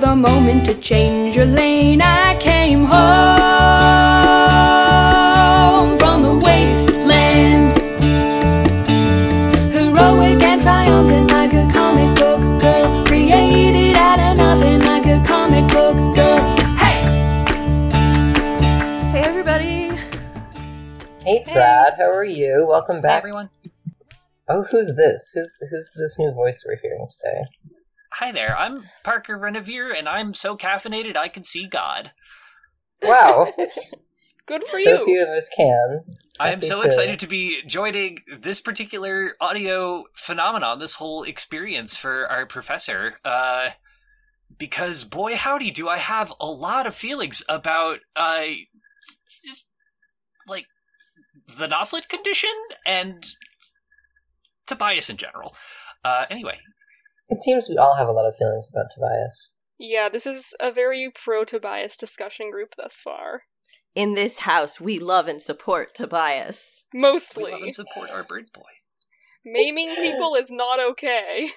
the moment to change your lane. I came home from the wasteland. Heroic and triumphant like a comic book girl. Created out of nothing like a comic book girl. Hey! Hey everybody! Hey Brad, how are you? Welcome Hey back. everyone. Oh, who's this? Who's who's this new voice we're hearing today? Hi there. I'm Parker Renevere, and I'm so caffeinated I can see God. Wow, Good for so you. few of us can. I am so to- excited to be joining this particular audio phenomenon, this whole experience for our professor. Uh, because boy, howdy, do I have a lot of feelings about uh, just, like the Nothlit condition and Tobias in general. Uh, anyway, It seems we all have a lot of feelings about Tobias. Yeah, this is a very pro Tobias discussion group thus far. In this house, we love and support Tobias. Mostly. We love and support our bird boy. Maiming people is not okay.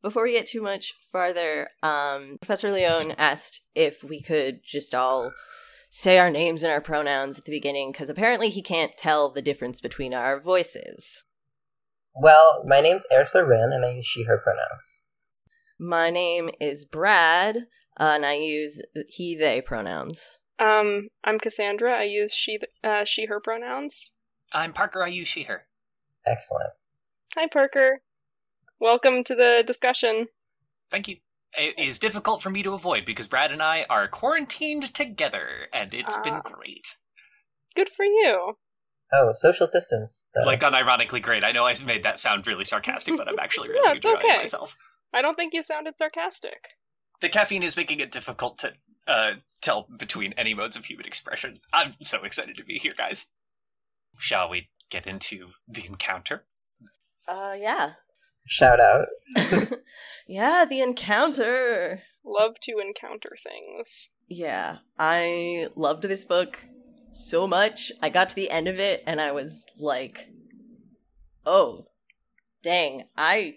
Before we get too much farther, um, Professor Leone asked if we could just all say our names and our pronouns at the beginning, because apparently he can't tell the difference between our voices. Well, my name's Ersa Rin, and I use she/her pronouns. My name is Brad, uh, and I use he/they pronouns. Um, I'm Cassandra. I use she, uh, she, her pronouns. I'm Parker. I use she, her. Excellent. Hi, Parker. Welcome to the discussion. Thank you. It is difficult for me to avoid because Brad and I are quarantined together, and it's been Ah. great. Good for you. Oh, social distance. Though. Like unironically great. I know I made that sound really sarcastic, but I'm actually really Yeah, enjoying okay. myself. I don't think you sounded sarcastic. The caffeine is making it difficult to uh, tell between any modes of human expression. I'm so excited to be here, guys. Shall we get into the encounter? Uh, yeah. Shout out. yeah, the encounter. Love to encounter things. Yeah, I loved this book so much. I got to the end of it and I was like, oh, dang, I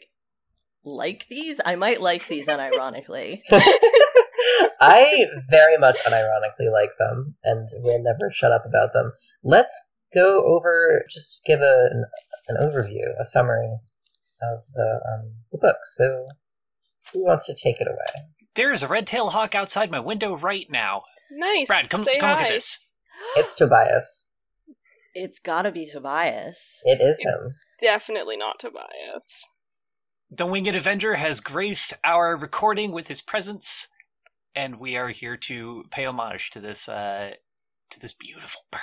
like these? I might like these unironically. I very much unironically like them, and will never shut up about them. Let's go over, just give a, an, an overview, a summary of the, um, the book. So, who wants to take it away? There is a red-tailed hawk outside my window right now. Nice. Brad, come, Say come hi. look at this. It's Tobias. it's gotta be Tobias. It is him. Definitely not Tobias. The Winged Avenger has graced our recording with his presence, and we are here to pay homage to this uh, to this beautiful bird.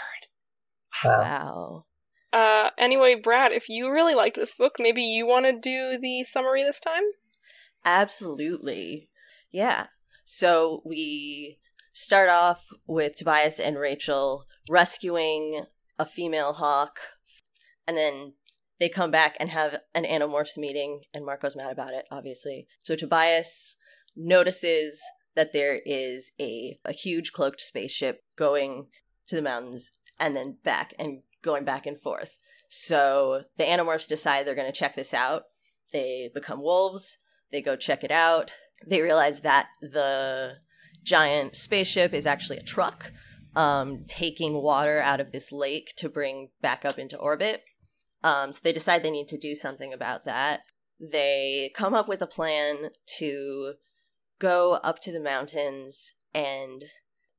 Wow. Wow. Uh, anyway, Brad, if you really liked this book, maybe you want to do the summary this time? Absolutely. Yeah. So we start off with Tobias and Rachel rescuing a female hawk, and then they come back and have an Animorphs meeting, and Marco's mad about it, obviously. So Tobias notices that there is a, a huge cloaked spaceship going to the mountains and then back and going back and forth. So the Animorphs decide they're going to check this out. They become wolves. They go check it out. They realize that the giant spaceship is actually a truck um, taking water out of this lake to bring back up into orbit. Um, so they decide they need to do something about that. They come up with a plan to go up to the mountains and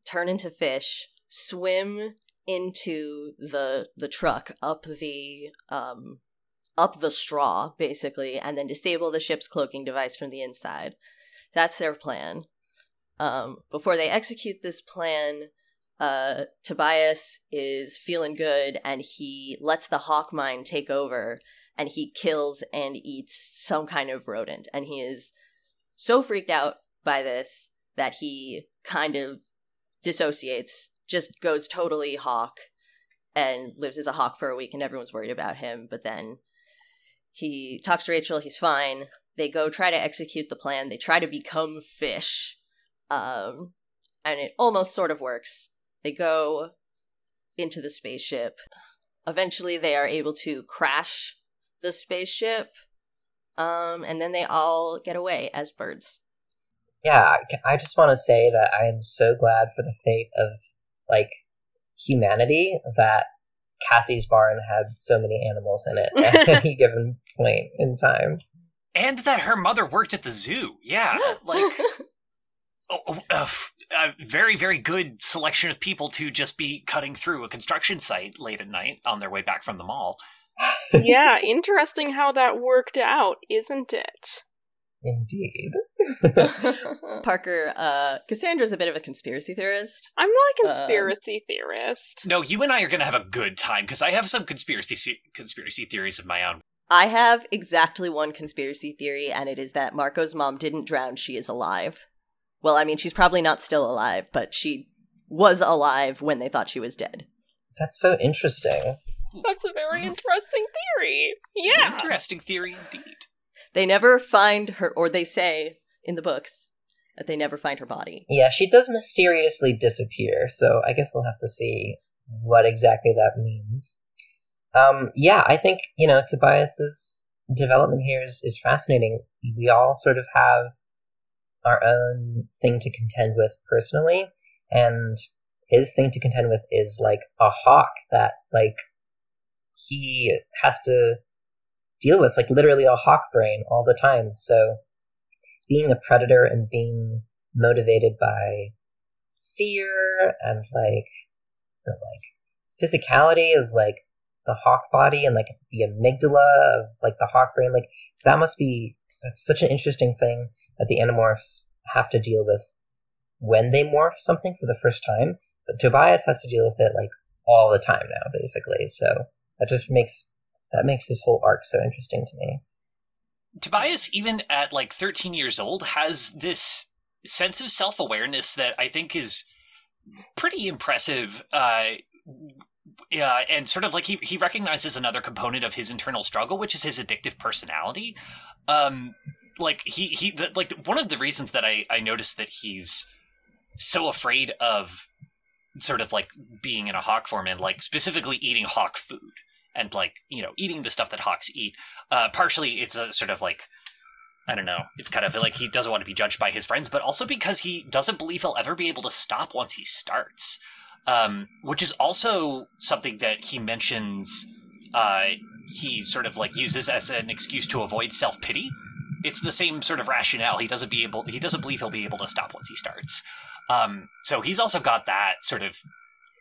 turn into fish, swim into the the truck up the um up the straw basically and then disable the ship's cloaking device from the inside. That's their plan. Um before they execute this plan, uh Tobias is feeling good and he lets the hawk mine take over and he kills and eats some kind of rodent and he is so freaked out by this that he kind of dissociates, just goes totally hawk and lives as a hawk for a week and everyone's worried about him, but then he talks to Rachel, he's fine. They go try to execute the plan. They try to become fish. Um and it almost sort of works. They go into the spaceship. Eventually they are able to crash the spaceship. Um and then they all get away as birds. yeah, I- I just want to say that I am so glad for the fate of like humanity that Cassie's barn had so many animals in it at any given point in time. And that her mother worked at the zoo. Yeah, like f- a very, very good selection of people to just be cutting through a construction site late at night on their way back from the mall. yeah, interesting how that worked out, isn't it? Indeed. Parker, uh, Cassandra's a bit of a conspiracy theorist. I'm not a Um, conspiracy theorist. No, you and I are going to have a good time because I have some conspiracy conspiracy theories of my own. I have exactly one conspiracy theory, and it is that Marco's mom didn't drown. She is alive. Well, I mean, she's probably not still alive, but she was alive when they thought she was dead. That's so interesting. That's a very interesting theory. Yeah. Interesting theory indeed. They never find her, or they say in the books that they never find her body. Yeah, she does mysteriously disappear, so I guess we'll have to see what exactly that means. Um, yeah, I think, you know, Tobias's development here is, is fascinating. We all sort of have our own thing to contend with personally, and his thing to contend with is like a hawk that, like, he has to deal with, like, literally a hawk brain all the time. So, being a predator and being motivated by fear and like the like physicality of like the hawk body and like the amygdala of like the hawk brain like that must be that's such an interesting thing that the animorphs have to deal with when they morph something for the first time but tobias has to deal with it like all the time now basically so that just makes that makes his whole arc so interesting to me Tobias, even at like 13 years old, has this sense of self awareness that I think is pretty impressive. Uh, yeah, and sort of like he, he recognizes another component of his internal struggle, which is his addictive personality. Um, like he he the, like one of the reasons that I I noticed that he's so afraid of sort of like being in a hawk form and like specifically eating hawk food and like you know eating the stuff that hawks eat uh partially it's a sort of like i don't know it's kind of like he doesn't want to be judged by his friends but also because he doesn't believe he'll ever be able to stop once he starts um which is also something that he mentions uh he sort of like uses as an excuse to avoid self-pity it's the same sort of rationale he doesn't be able he doesn't believe he'll be able to stop once he starts um so he's also got that sort of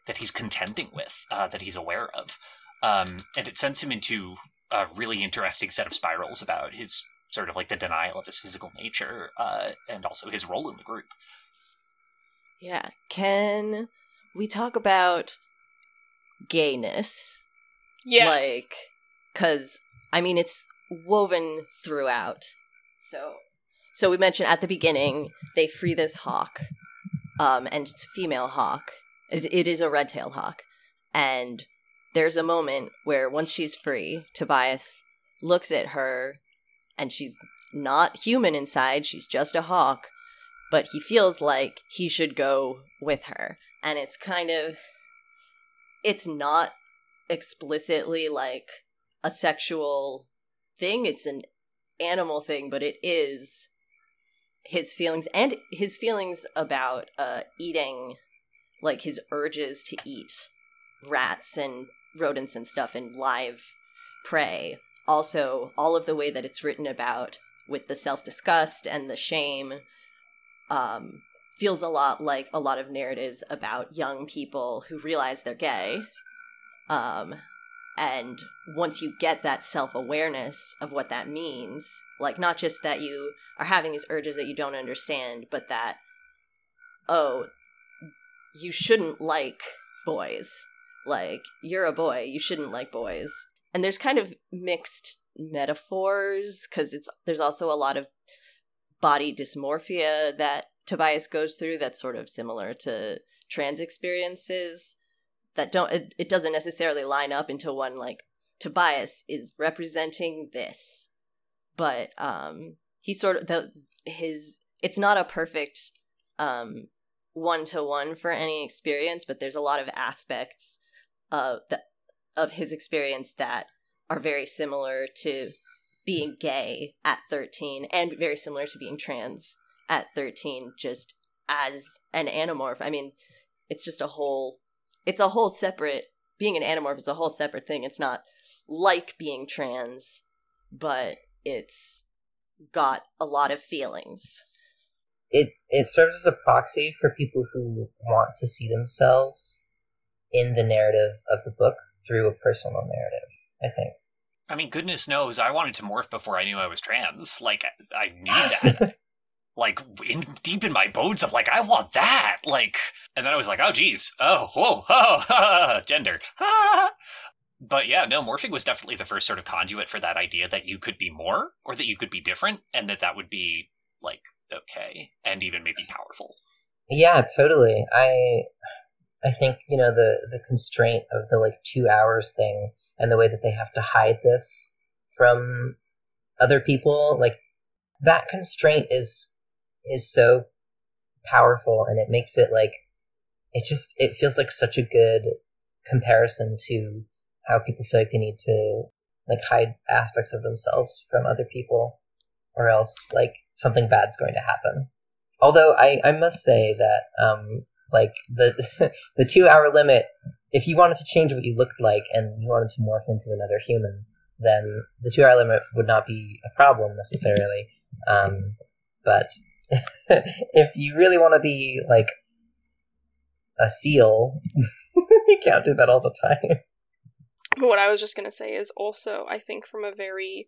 that he's contending with uh that he's aware of um, and it sends him into a really interesting set of spirals about his sort of like the denial of his physical nature uh, and also his role in the group. Yeah. Can we talk about gayness? Yes. Like, because, I mean, it's woven throughout. So, so we mentioned at the beginning, they free this hawk, um, and it's a female hawk. It, it is a red tailed hawk. And there's a moment where once she's free, Tobias looks at her and she's not human inside, she's just a hawk, but he feels like he should go with her. And it's kind of it's not explicitly like a sexual thing, it's an animal thing, but it is his feelings and his feelings about uh eating like his urges to eat rats and rodents and stuff and live prey. Also, all of the way that it's written about with the self disgust and the shame um, feels a lot like a lot of narratives about young people who realize they're gay. Um, and once you get that self awareness of what that means, like not just that you are having these urges that you don't understand, but that, oh, you shouldn't like boys. Like you're a boy you shouldn't like boys. And there's kind of mixed metaphors because it's there's also a lot of body dysmorphia that tobias goes through that's sort of similar to trans experiences that don't it, it doesn't necessarily line up into one like tobias is representing this but um he sort of the his it's not a perfect um one to one for any experience but there's a lot of aspects of the of his experience that are very similar to being gay at 13 and very similar to being trans at 13 just as an Animorph. I mean, it's just a whole it's a whole separate being an Animorph is a whole separate thing. It's not like being trans, but it's got a lot of feelings. It it serves as a proxy for people who want to see themselves in the narrative of the book through a personal narrative. I think. I mean, goodness knows, I wanted to morph before I knew I was trans. Like, I need that. Like, in, deep in my bones, I'm like, I want that. Like, and then I was like, oh, geez, oh, whoa, oh, gender. but yeah, no, morphing was definitely the first sort of conduit for that idea that you could be more, or that you could be different, and that that would be like okay, and even maybe powerful. Yeah, totally. I I think you know the the constraint of the like two hours thing and the way that they have to hide this from other people like that constraint is is so powerful and it makes it like it just it feels like such a good comparison to how people feel like they need to like hide aspects of themselves from other people or else like something bad's going to happen. Although i i must say that um like the the two hour limit if you wanted to change what you looked like and you wanted to morph into another human then the two hour limit would not be a problem necessarily. Um, but if you really want to be like a seal you can't do that all the time what I was just going to say is also, I think, from a very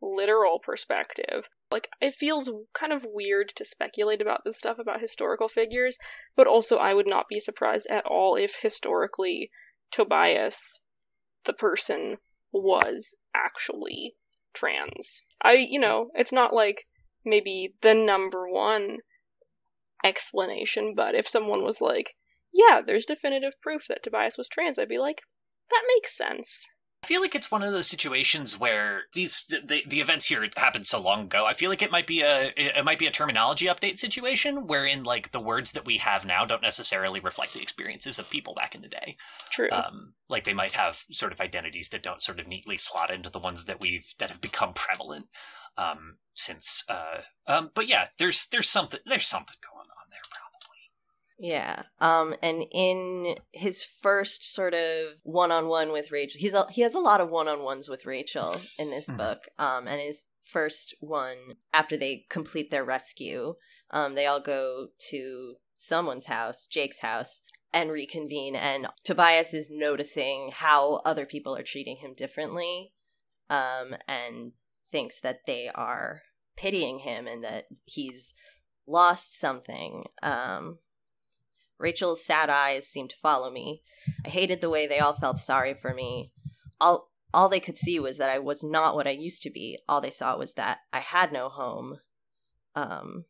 literal perspective, like, it feels kind of weird to speculate about this stuff about historical figures, but also I would not be surprised at all if historically Tobias, the person, was actually trans. I, you know, it's not like maybe the number one explanation, but if someone was like, yeah, there's definitive proof that Tobias was trans, I'd be like, that makes sense. I feel like it's one of those situations where these the, the events here happened so long ago. I feel like it might be a it might be a terminology update situation wherein like the words that we have now don't necessarily reflect the experiences of people back in the day. True. Um, like they might have sort of identities that don't sort of neatly slot into the ones that we've that have become prevalent um, since. Uh, um, but yeah, there's there's something there's something going on there. Probably. Yeah. Um and in his first sort of one-on-one with Rachel, he's a, he has a lot of one-on-ones with Rachel in this Mhm. book. Um and his first one after they complete their rescue, um they all go to someone's house, Jake's house, and reconvene and Tobias is noticing how other people are treating him differently um and thinks that they are pitying him and that he's lost something. Um Rachel's sad eyes seemed to follow me. I hated the way they all felt sorry for me. All all they could see was that I was not what I used to be. All they saw was that I had no home. Um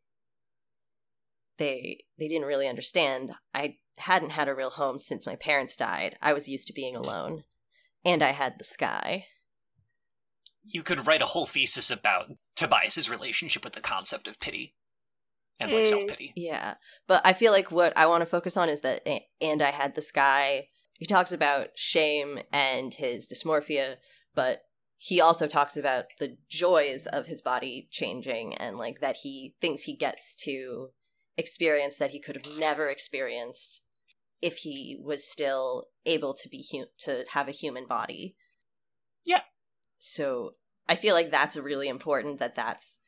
they they didn't really understand. I hadn't had a real home since my parents died. I was used to being alone. And I had the sky. You could write a whole thesis about Tobias's relationship with the concept of pity and like Mm. self pity. Yeah. But I feel like what I want to focus on is that and I had the sky. He talks about shame and his dysmorphia, but he also talks about the joys of his body changing and like that he thinks he gets to experience that he could have never experienced if he was still able to be hu- to have a human body. Yeah. So I feel like that's really important that that's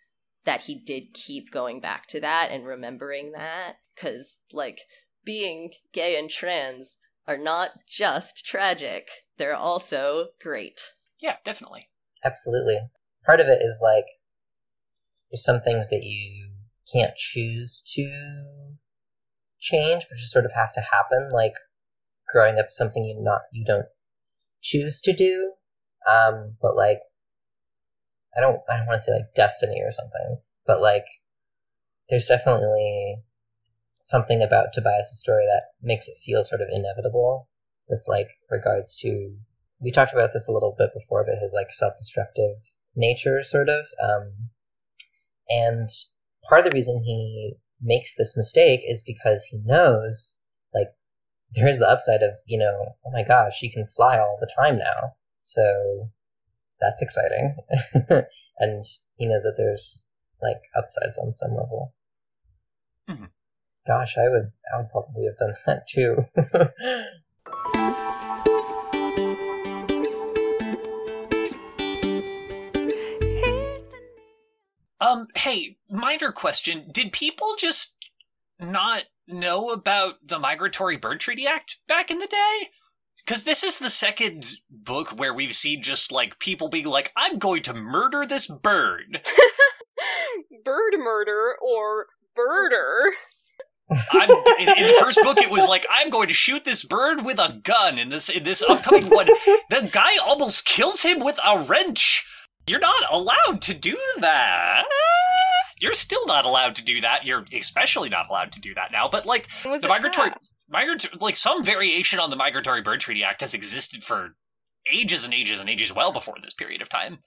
that he did keep going back to that and remembering that cuz like being gay and trans are not just tragic. They're also great. Yeah, definitely. Absolutely. Part of it is like there's some things that you can't choose to change, but just sort of have to happen. Like growing up, something you not you don't choose to do. Um, but like I don't I don't want to say like destiny or something, but like there's definitely something about Tobias' story that makes it feel sort of inevitable with like regards to we talked about this a little bit before, but his like self-destructive nature, sort of. Um, and part of the reason he makes this mistake is because he knows, like, there is the upside of, you know, oh my gosh, he can fly all the time now. So that's exciting. and he knows that there's like upsides on some level. Mhm. Gosh, I would I would probably have done that too. Um, hey, minor question. Did people just not know about the Migratory Bird Treaty Act back in the day? Because this is the second book where we've seen just like people being like, I'm going to murder this bird. Bird murder or birder. I'm, in, in the first book, it was like, I'm going to shoot this bird with a gun. In this, in this upcoming one, the guy almost kills him with a wrench. You're not allowed to do that. You're still not allowed to do that. You're especially not allowed to do that now. But like, the migratory passed? Migratory like some variation on the migratory bird treaty act has existed for ages and ages and ages well before this period of time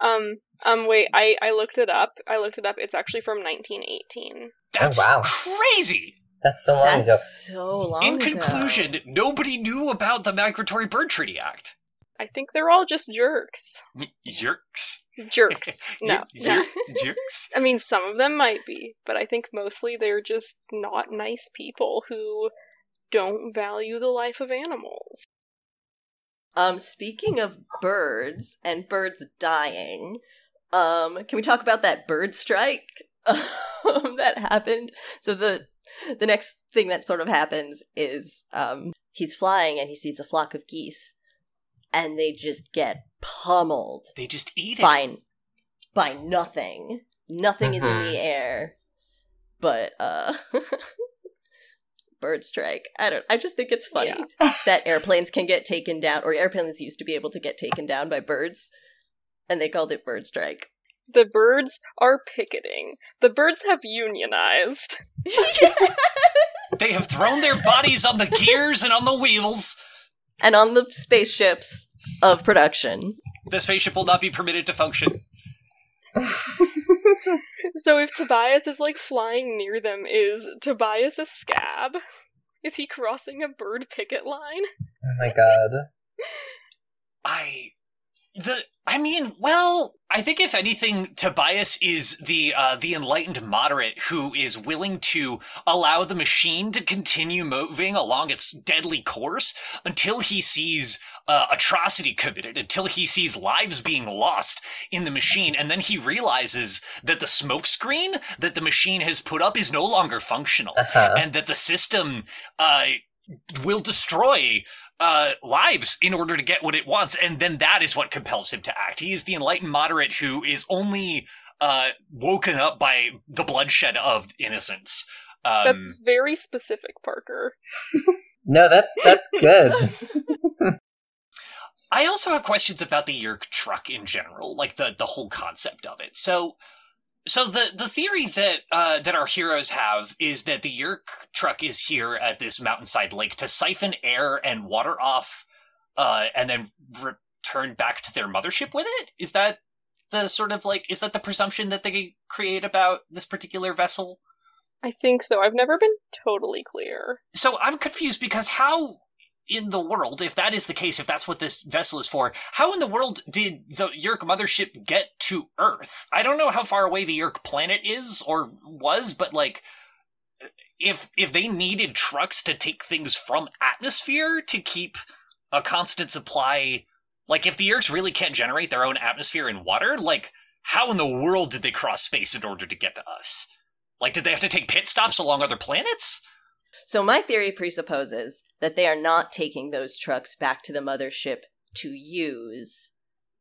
Um, um, wait, I, I looked it up. I looked it up. It's actually from 1918. that's wow. crazy That's so long ago. So long in ago. conclusion nobody knew about the migratory bird treaty act I think they're all just jerks. Jerks? Jerks. No, no. Jerks I mean, some of them might be, but I think mostly they're just not nice people who don't value the life of animals. Um, speaking of birds and birds dying, um, can we talk about that bird strike um, that happened? So the the next thing that sort of happens is um, he's flying and he sees a flock of geese, and they just get pummeled they just eat it by by nothing. Nothing is in the air, but uh, bird strike. I don't. I just think it's funny that airplanes can get taken down, or airplanes used to be able to get taken down by birds, and they called it bird strike. The birds are picketing. The birds have unionized. they have thrown their bodies on the gears and on the wheels and on the spaceships of production. the spaceship will not be permitted to function So if Tobias is like flying near them, is Tobias a scab? Is he crossing a bird picket line? Oh my god. I the I mean, well, I think if anything, Tobias is the uh, the enlightened moderate who is willing to allow the machine to continue moving along its deadly course until he sees uh, atrocity committed, until he sees lives being lost in the machine, and then he realizes that the smokescreen that the machine has put up is no longer functional, Uh-huh. and that the system uh, will destroy uh, lives in order to get what it wants, and then that is what compels him to act. He is the enlightened moderate who is only uh, woken up by the bloodshed of innocents. That's Um, very specific, Parker. No, that's that's good. I also have questions about the Yeerk truck in general, like the the whole concept of it. So, so the the theory that uh, that our heroes have is that the Yeerk truck is here at this mountainside lake to siphon air and water off, uh, and then return back to their mothership with it. Is that the sort of like is that the presumption that they create about this particular vessel? I think so. I've never been totally clear. So I'm confused because how in the world, if that is the case, if that's what this vessel is for, how in the world did the Yeerk mothership get to Earth? I don't know how far away the Yeerk planet is or was, but like if if they needed trucks to take things from atmosphere to keep a constant supply, like if the Yeerks really can't generate their own atmosphere and water, like how in the world did they cross space in order to get to us? Like did they have to take pit stops along other planets? So my theory presupposes that they are not taking those trucks back to the mothership to use.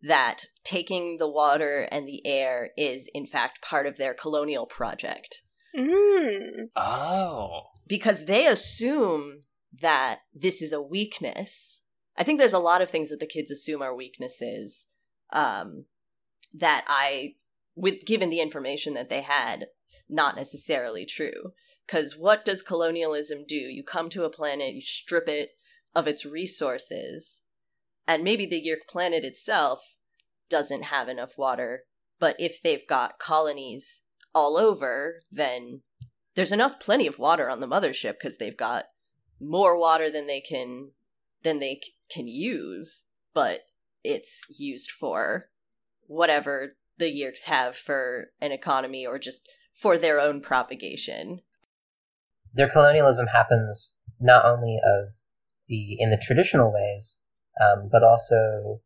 That taking the water and the air is in fact part of their colonial project. Mm. Oh. Because they assume that this is a weakness. I think there's a lot of things that the kids assume are weaknesses. Um, that I, with given the information that they had, not necessarily true. Because what does colonialism do? You come to a planet, you strip it of its resources, and maybe the Yeerk planet itself doesn't have enough water, but if they've got colonies all over, then there's enough plenty of water on the mothership because they've got more water than they can than they c- can use, but it's used for whatever the Yeerks have for an economy or just for their own propagation. Their colonialism happens not only of the in the traditional ways, um, but also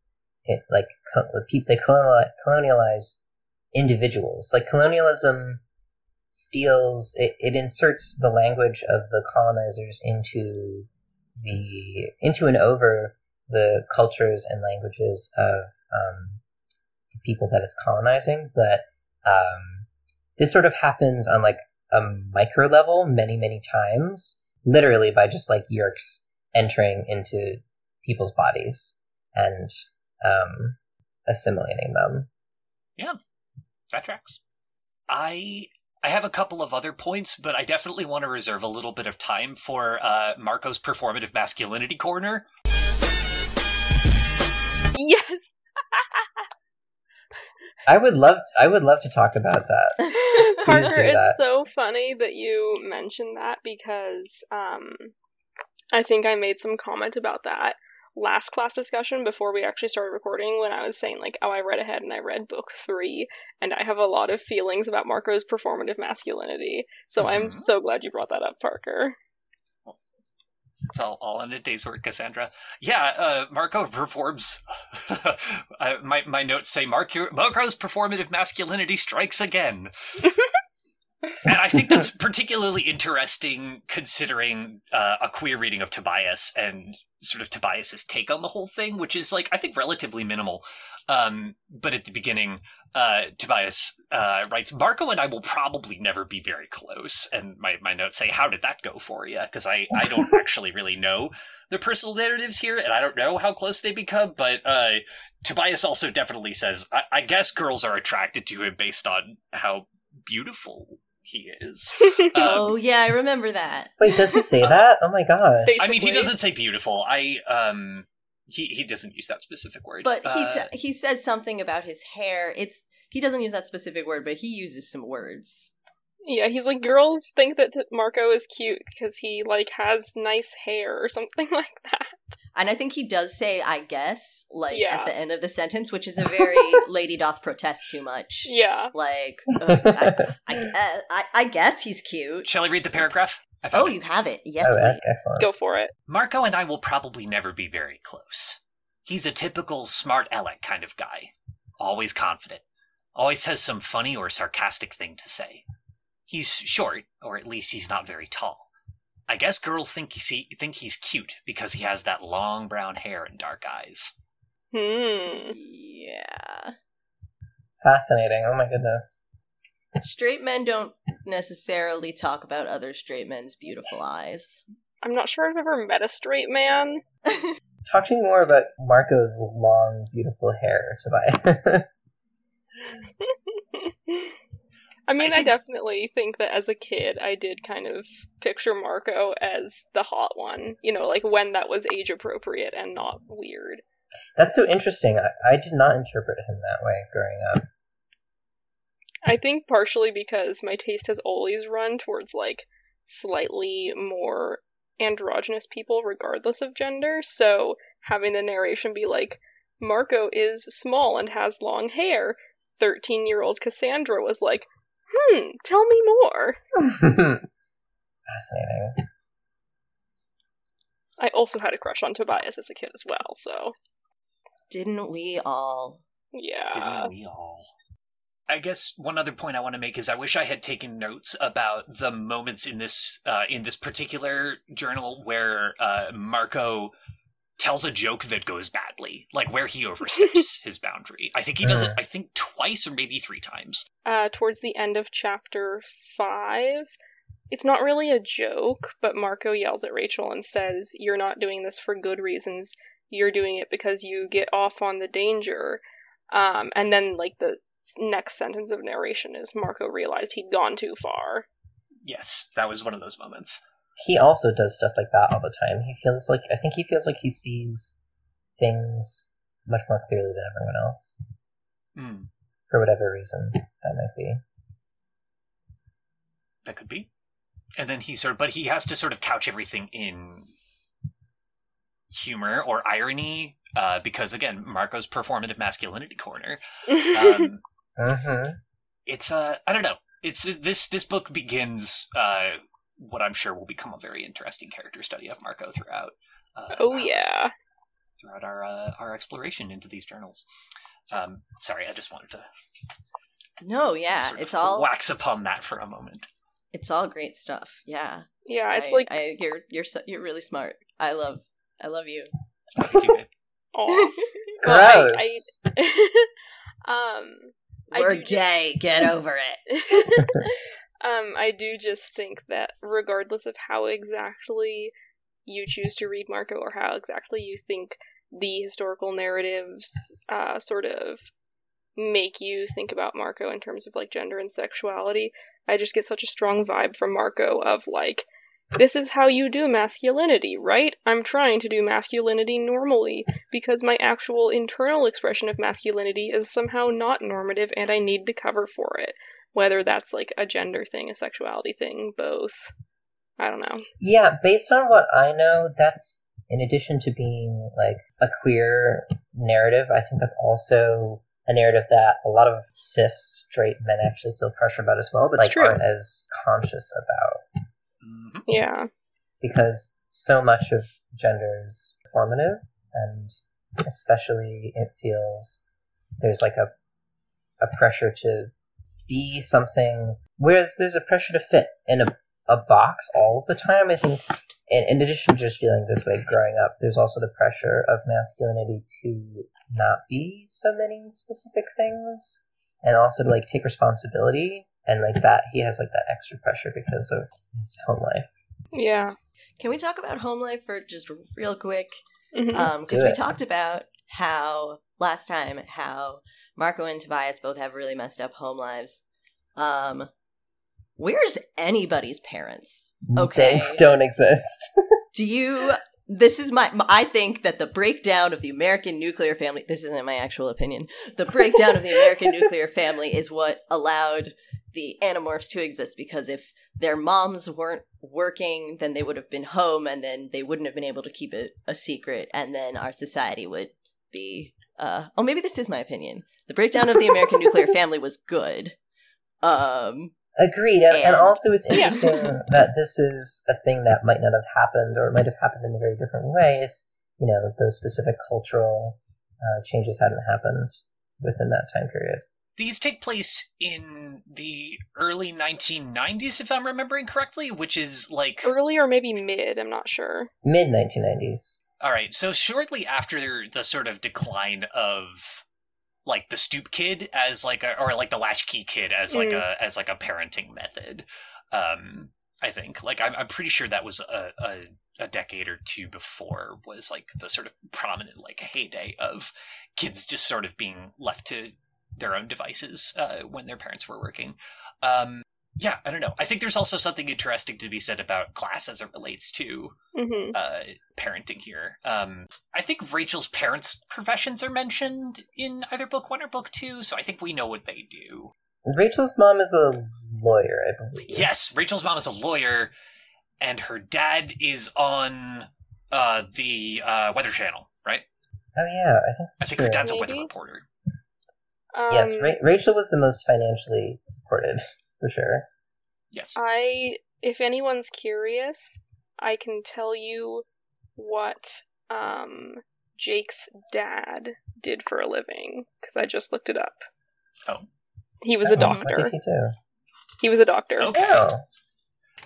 it like co- they colonialize, colonialize individuals. Like colonialism steals it, it inserts the language of the colonizers into the into and over the cultures and languages of um, the people that it's colonizing, but um, this sort of happens on like a micro level many many times, literally by just like Yeerks entering into people's bodies and um, assimilating them. Yeah, that tracks. I I have a couple of other points, but I definitely want to reserve a little bit of time for uh, Marco's performative masculinity corner. Yes. I would love to, I would love to talk about that. Parker, do it's so funny that you mentioned that because um, I think I made some comment about that last class discussion before we actually started recording when I was saying like, oh, I read ahead and I read book three, and I have a lot of feelings about Marco's performative masculinity. So I'm Mhm. so glad you brought that up, Parker. It's all, all in a day's work, Cassandra. Yeah, uh, Marco performs. uh, my my notes say Marco, Marco's performative masculinity strikes again, and I think that's particularly interesting considering uh, a queer reading of Tobias and sort of Tobias's take on the whole thing, which is like I think relatively minimal. Um, but at the beginning, uh, Tobias uh, writes, "Marco and I will probably never be very close." And my, my notes say, "How did that go for you?" Because I I don't actually really know the personal narratives here, and I don't know how close they become. But uh, Tobias also definitely says, I, "I guess girls are attracted to him based on how beautiful he is." Um, oh yeah, I remember that. Wait, does he say that? Oh my gosh. Basically. I mean, he doesn't say beautiful. I um, he he doesn't use that specific word. But he Uh, t- he says something about his hair. It's he doesn't use that specific word, but he uses some words. Yeah, he's like girls think that Marco is cute because he like has nice hair or something like that. And I think he does say "I guess" like Yeah. at the end of the sentence, which is a very "Lady doth protest too much." Yeah. Like, uh, I, I, uh, I, I guess he's cute. shall I read the paragraph? Oh, it. you have it. Yes, oh, please. excellent. Go for it. Marco and I will probably never be very close. He's a typical smart aleck kind of guy. Always confident. Always has some funny or sarcastic thing to say. He's short, or at least he's not very tall. I guess girls think he think he's cute because he has that long brown hair and dark eyes. Hmm. Yeah. Fascinating. Oh my goodness. Straight men don't necessarily talk about other straight men's beautiful eyes. I'm not sure I've ever met a straight man. Talk to me more about Marco's long, beautiful hair, Tobias. I mean, I, think- definitely think that as a kid, I did kind of picture Marco as the hot one. You know, like when that was age appropriate and not weird. That's so interesting. I, I did not interpret him that way growing up. I think partially because my taste has always run towards like slightly more androgynous people, regardless of gender. So having the narration be like, Marco is small and has long hair, 13 year old Cassandra was like, hmm, tell me more. Fascinating. I also had a crush on Tobias as a kid as well, so Didn't we all? yeah. Didn't we all? I guess one other point I want to make is I wish I had taken notes about the moments in this uh, in this particular journal where uh, Marco tells a joke that goes badly, like where he oversteps his boundary. I think he does it. Mm. I think twice or maybe three times. uh, towards the end of chapter five. It's not really a joke, but Marco yells at Rachel and says, You're not doing this for good reasons. You're doing it because you get off on the danger. Um, and then, like, the next sentence of narration is Marco realized he'd gone too far. Yes, that was one of those moments. He also does stuff like that all the time. He feels like I think he feels like he sees things much more clearly than everyone else. Hmm, For whatever reason that might be. that could be. And then he sort of, but he has to sort of couch everything in humor or irony, uh, because again, Marco's performative masculinity corner. Um, Mm-hmm. it's uh I don't know. It's this this book begins uh what I'm sure will become a very interesting character study of Marco throughout. Uh, Oh our- yeah. throughout our uh, our exploration into these journals. Um, sorry, I just wanted to No, yeah, sort of it's all wax upon that for a moment. it's all great stuff. Yeah, Yeah, it's I- like I, you're you're so, you're really smart. I love I love you. Thank you, Gross. Well, I- um We're do just- gay. Get over it. Um, I do just think that regardless of how exactly you choose to read Marco or how exactly you think the historical narratives uh, sort of make you think about Marco in terms of like gender and sexuality, I just get such a strong vibe from Marco of like, this is how you do masculinity, right? I'm trying to do masculinity normally because my actual internal expression of masculinity is somehow not normative and I need to cover for it. Whether that's like a gender thing, a sexuality thing, both. I don't know. Yeah, based on what I know, that's in addition to being like a queer narrative, I think that's also a narrative that a lot of cis straight men actually feel pressure about as well, but It's like aren't as conscious about Mhm. Yeah. because so much of gender is formative and especially it feels there's like a a pressure to be something whereas there's a pressure to fit in a, a box all the time i think. In, in addition to just feeling this way growing up there's also the pressure of masculinity to not be so many specific things. And also to like take responsibility and like that he has like that extra pressure because of his home life. Yeah. Can we talk about home life for just real quick? Because do Um, we talked about how last time how Marco and Tobias both have really messed up home lives. Um, where's anybody's parents? Okay. They don't exist. Do you? This is my. I think that the breakdown of the American nuclear family. This isn't my actual opinion. The breakdown of the American nuclear family is what allowed the Animorphs to exist. Because if their moms weren't working, then they would have been home, and then they wouldn't have been able to keep it a secret, and then our society would be. Uh, oh, maybe this is my opinion. The breakdown of the American nuclear family was good. Um, Agreed, and, and And- also it's Yeah. interesting that this is a thing that might not have happened, or might have happened in a very different way if you know those specific cultural uh, changes hadn't happened within that time period. These take place in the early 1990s, if I'm remembering correctly, which is like Early or maybe mid, I'm not sure. Mid 1990s. All right, so shortly after the sort of decline of like the stoop kid as like a or like the latchkey kid as like Mm. a as like a parenting method. Um I think like I'm I'm pretty sure that was a, a a decade or two before was like the sort of prominent like heyday of kids just sort of being left to their own devices uh, when their parents were working. Um yeah, I don't know. I think there's also something interesting to be said about class as it relates to hmm uh, parenting here. Um, I think Rachel's parents' professions are mentioned in either book one or book two, so I think we know what they do. Rachel's mom is a lawyer, I believe. Yes, Rachel's mom is a lawyer, and her dad is on uh, the uh, Weather Channel, right? Oh yeah, I think I think true. her dad's a weather reporter. Um, yes, Ra- Rachel was the most financially supported for sure. Yes. I, if anyone's curious, I can tell you what um, Jake's dad did for a living because I just looked it up. Oh. He was a Oh, What doctor. did he do? He was a doctor. Okay. Oh,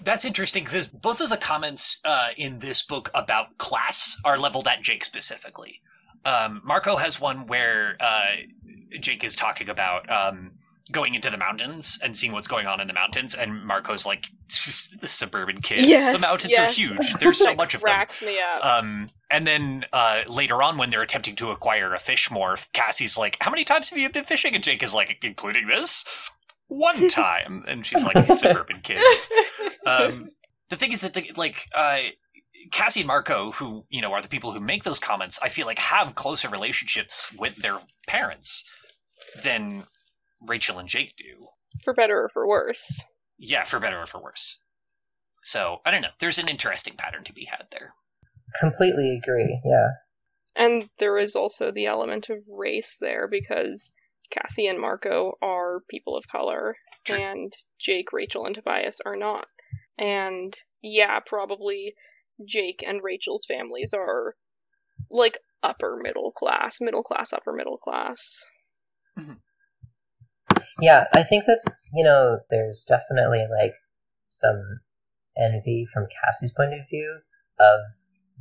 That's interesting because both of the comments uh, in this book about class are leveled at Jake specifically. Um, Marco has one where uh, Jake is talking about um, going into the mountains and seeing what's going on in the mountains, and Marco's like, "The suburban kid. Yes, the mountains yes. are huge. There's so much of them." me up. Um, and then uh, later on, when they're attempting to acquire a fish morph, Cassie's like, "How many times have you been fishing?" And Jake is like, "Including this, one time." And she's like, "Suburban kids." um, the thing is that the, like uh, Cassie and Marco, who you know are the people who make those comments, I feel like have closer relationships with their parents than Rachel and Jake do. for better or for worse. Yeah, for better or for worse. So I don't know. There's an interesting pattern to be had there. completely agree. Yeah. And there is also the element of race there because Cassie and Marco are people of color, True. and Jake, Rachel, and Tobias are not. And yeah, probably Jake and Rachel's families are like upper middle class, middle class, upper middle class. Mm-hmm. Yeah, I think that you know there's definitely like some envy from Cassie's point of view of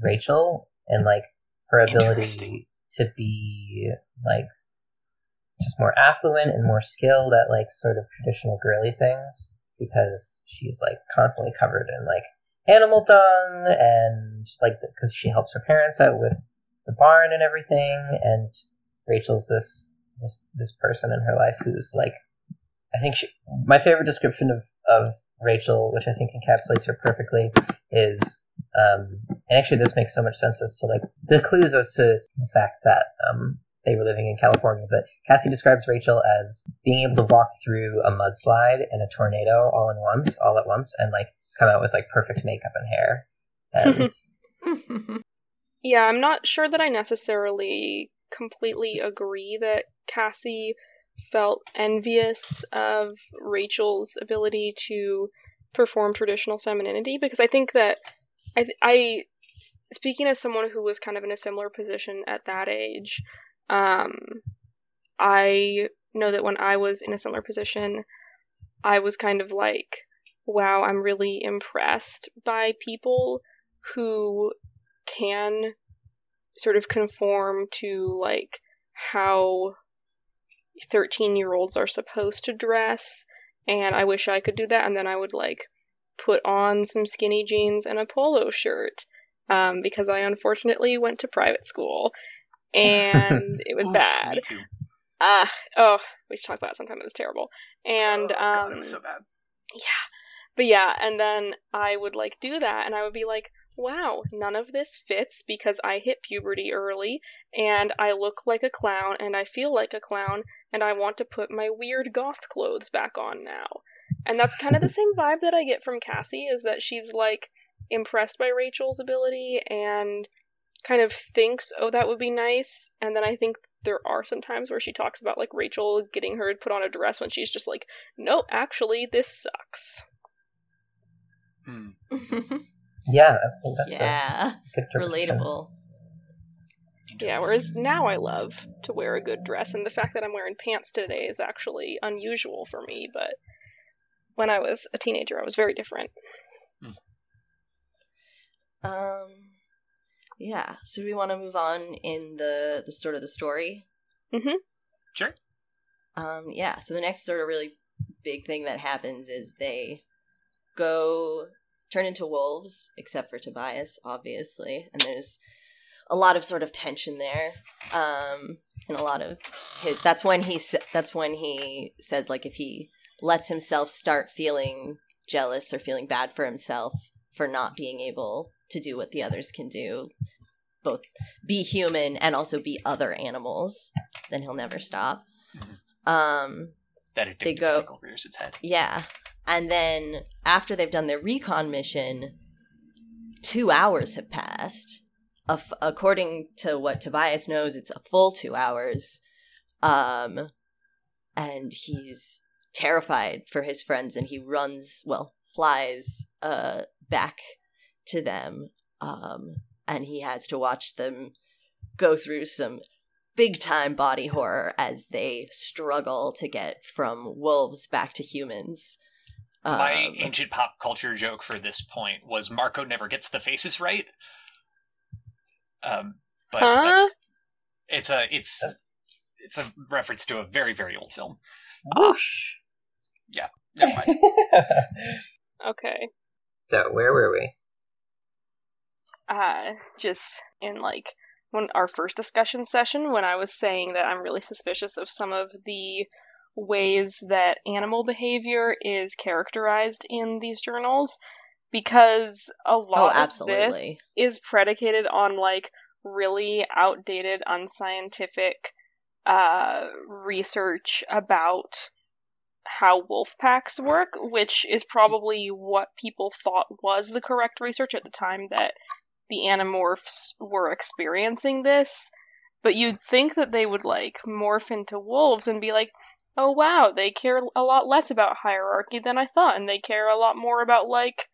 Rachel and like her ability to be like just more affluent and more skilled at like sort of traditional girly things because she's like constantly covered in like animal dung and like because she helps her parents out with the barn and everything and Rachel's this this this person in her life who's like I think she, my favorite description of of Rachel, which I think encapsulates her perfectly, is um, and actually this makes so much sense as to like the clues as to the fact that um, they were living in California. But Cassie describes Rachel as being able to walk through a mudslide and a tornado all in once, all at once, and like come out with like perfect makeup and hair. And Yeah, I'm not sure that I necessarily completely agree that Cassie felt envious of Rachel's ability to perform traditional femininity because I think that I, I speaking as someone who was kind of in a similar position at that age, um, I know that when I was in a similar position, I was kind of like, wow, I'm really impressed by people who can sort of conform to like how 13 year olds are supposed to dress and I wish I could do that and then I would like put on some skinny jeans and a polo shirt um, because I unfortunately went to private school and it was Oof, bad. Ah, oh, we should talk about it sometime. It was terrible. And Oh, God, um, it was so bad. yeah. But yeah, and then I would like do that and I would be like, wow, none of this fits because I hit puberty early and I look like a clown and I feel like a clown and I want to put my weird goth clothes back on now. And that's kind of the same vibe that I get from Cassie is that she's like impressed by Rachel's ability and kind of thinks, oh, that would be nice. And then I think there are some times where she talks about like Rachel getting her to put on a dress when she's just like, no, actually, this sucks. Hmm. yeah, absolutely. That's yeah, a good interpretation. relatable. Yeah, whereas now I love to wear a good dress, and the fact that I'm wearing pants today is actually unusual for me, but when I was a teenager, I was very different. Um, yeah. So do we want to move on in the the sort of the story? Mm-hmm. Sure. Um, yeah. So the next sort of really big thing that happens is they go turn into wolves, except for Tobias, obviously, and there's a lot of sort of tension there, um, and a lot of his, that's when he that's when he says like if he lets himself start feeling jealous or feeling bad for himself for not being able to do what the others can do both be human and also be other animals then he'll never stop. Um That They go- cycle rears its head. yeah. And then after they've done their recon mission two hours have passed f- according to what tobias knows it's a full two hours um and he's terrified for his friends and he runs well flies uh back to them um and he has to watch them go through some big time body horror as they struggle to get from wolves back to humans My Um, ancient pop culture joke for this point was Marco never gets the faces right. Um, but Huh? that's it's a it's it's a reference to a very very old film. Whoosh. Yeah. Never mind. Okay. so where were we? Uh, just in like when our first discussion session, when I was saying that I'm really suspicious of some of the ways that animal behavior is characterized in these journals, because a lot of absolutely. this is predicated on like really outdated, unscientific uh, research about how wolf packs work, which is probably what people thought was the correct research at the time that the Animorphs were experiencing this. But you'd think that they would like morph into wolves and be like, oh wow, they care a lot less about hierarchy than I thought, and they care a lot more about like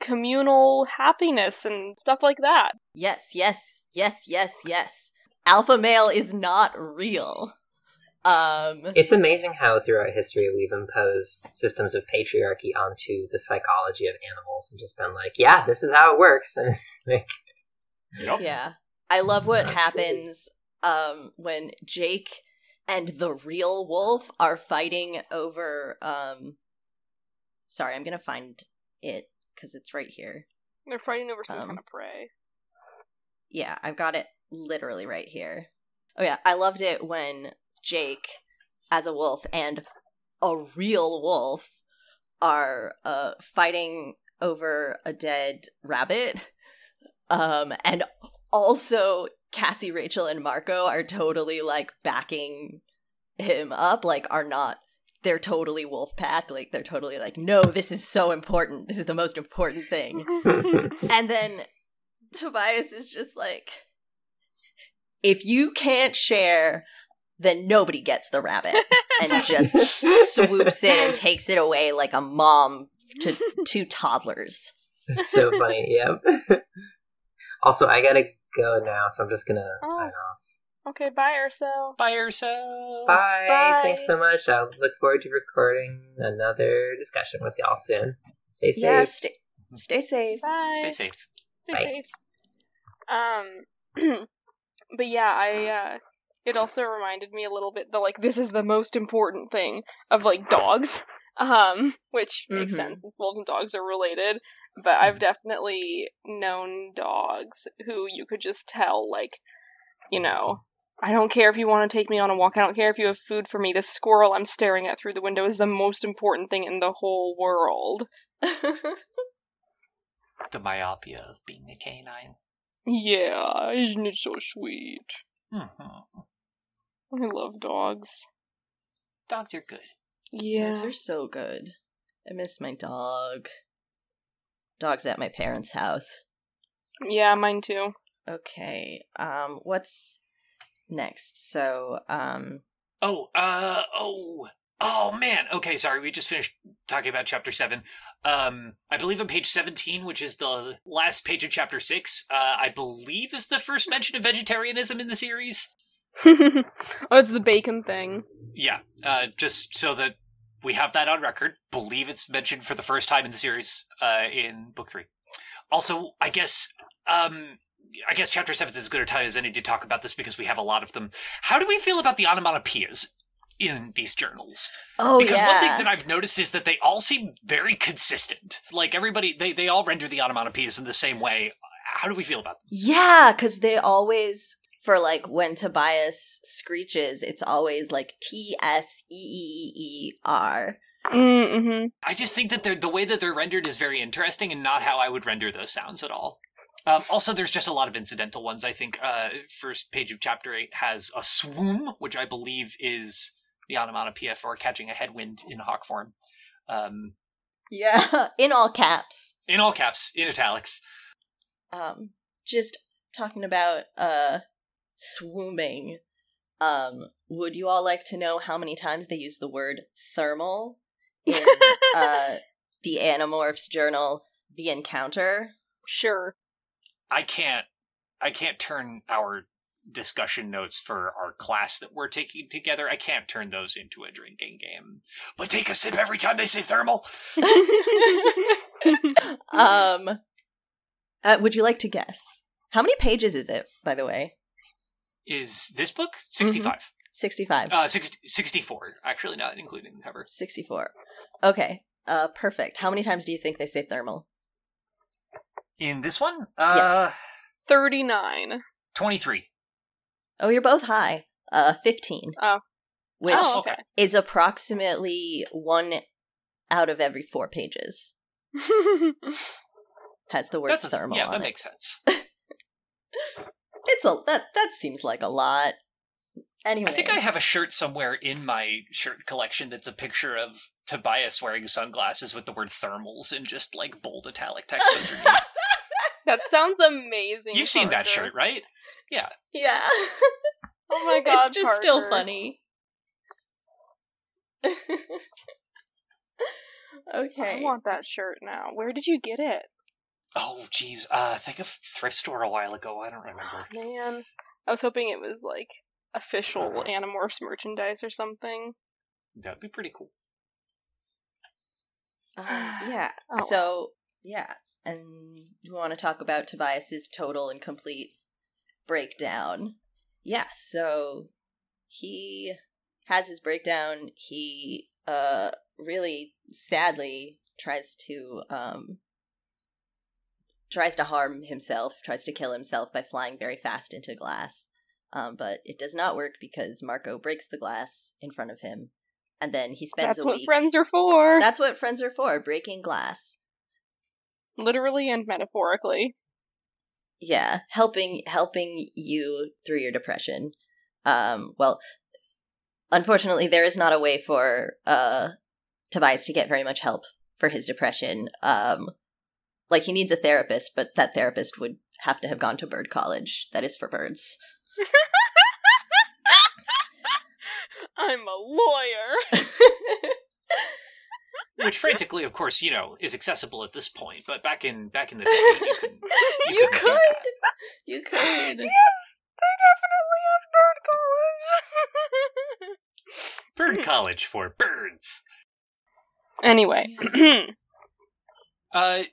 communal happiness and stuff like that. Yes, yes, yes, yes, yes. Alpha male is not real. Um It's amazing how throughout history we've imposed systems of patriarchy onto the psychology of animals and just been like, yeah, this is how it works. And like, Yep. yeah. I love what happens um when Jake and the real wolf are fighting over um Sorry, I'm going to find it cuz it's right here. They're fighting over some Um, kind of prey. Yeah, I've got it literally right here. Oh yeah, I loved it when Jake as a wolf and a real wolf are uh fighting over a dead rabbit. Um and also Cassie, Rachel and Marco are totally like backing him up like are not they're totally wolf pack like they're totally like no this is so important this is the most important thing and then Tobias is just like, if you can't share, then nobody gets the rabbit. And just swoops in and takes it away like a mom to two toddlers. it's so funny. Yep. also, I gotta go now, so I'm just gonna Oh. sign off. Okay, bye, Urso. By yourself. Bye. Bye. Thanks so much. I'll look forward to recording another discussion with y'all soon. Stay safe. Yeah, stay, stay safe. Bye. Stay safe. Stay Bye. safe. Um, but yeah, I. uh It also reminded me a little bit the like this is the most important thing of like dogs, um, which makes Mhm. sense. Wolves and dogs are related, but I've definitely known dogs who you could just tell like, you know. I don't care if you want to take me on a walk. I don't care if you have food for me. The squirrel I'm staring at through the window is the most important thing in the whole world. The myopia of being a canine. Yeah, isn't it so sweet? hmm I love dogs. Dogs are good. Yeah. Dogs are so good. I miss my dog. Dog's at my parents' house. Yeah, mine too. Okay. Um, what's next? So, um, Oh, uh, oh, oh man. Okay, sorry. We just finished talking about chapter seven. Um, I believe on page seventeen, which is the last page of chapter six, uh, I believe is the first mention of vegetarianism in the series. oh, it's the bacon thing. Yeah, uh, just so that we have that on record. Believe it's mentioned for the first time in the series, uh, in book three. Also, I guess, um, I guess chapter seven is as good a time as any to talk about this because we have a lot of them. How do we feel about the onomatopoeias in these journals? oh because yeah, one thing that I've noticed is that they all seem very consistent. Like everybody, they they all render the onomatopoeias in the same way. How do we feel about them? Yeah, because they always for like when Tobias screeches, it's always like T S E E E E R. Mm-hmm. I just think that they're, the way that they're rendered is very interesting and not how I would render those sounds at all. Um, also, there's just a lot of incidental ones. I think uh, first page of chapter eight has a swoom, which I believe is the onomatopoeia for catching a headwind in hawk form, um, Yeah, in all caps. in all caps, in italics. Um, just talking about uh swooming. Um, would you all like to know how many times they use the word thermal in uh the Animorphs journal, The Encounter? Sure. I can't, I can't turn our discussion notes for our class that we're taking together. I can't turn those into a drinking game. But take a sip every time they say thermal. um, uh, would you like to guess? How many pages is it, by the way? Is this book 65? 65. Uh, 60, 64, actually, not including the cover. 64. Okay. Uh, perfect. How many times do you think they say thermal? In this one? Uh, 39. 23. Oh, you're both high. Uh, 15. Oh. Which oh, okay. okay. is approximately one out of every four pages has the word That's a- thermal yeah, on that it. makes sense. It's a that that seems like a lot. Anyway, I think I have a shirt somewhere in my shirt collection that's a picture of Tobias wearing sunglasses with the word thermals in just like bold italic text underneath. that sounds amazing. You've seen that shirt, right? Yeah. Yeah. Oh my god. it's just still funny. okay. I want that shirt now. Where did you get it? Oh, geez. Uh, think a thrift store a while ago. I don't remember. Man, I was hoping it was like official Animorphs merchandise or something. That'd be pretty cool. Um, yeah. Oh. So yeah, and you want to talk about Tobias's total and complete breakdown? Yeah. So he has his breakdown. He uh really sadly tries to um tries to harm himself, tries to kill himself by flying very fast into glass. Um, but it does not work because Marco breaks the glass in front of him, and then he spends That's a what week. friends are for. That's what friends are for, breaking glass. Literally and metaphorically. Yeah, helping helping you through your depression. Um, well, unfortunately, there is not a way for uh, Tobias to get very much help for his depression. Um, like he needs a therapist, but that therapist would have to have gone to bird college. That is for birds. I'm a lawyer. Which frantically, of course, you know, is accessible at this point. But back in back in the day, you could. You, you couldn't do could, that. you could. They definitely have bird college. Bird college for birds. anyway, Uh,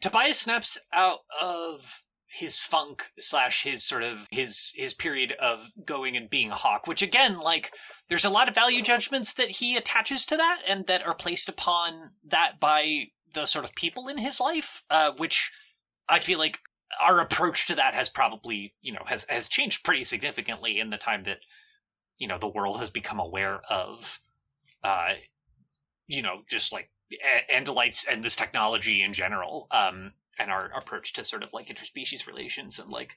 Tobias snaps out of his funk slash his sort of his his period of going and being a hawk, which again, like, there's a lot of value judgments that he attaches to that and that are placed upon that by the sort of people in his life, uh, which I feel like our approach to that has probably, you know, has has changed pretty significantly in the time that, you know, the world has become aware of, uh, you know, just like Andalites and this technology in general, um, and our approach to sort of like interspecies relations and like,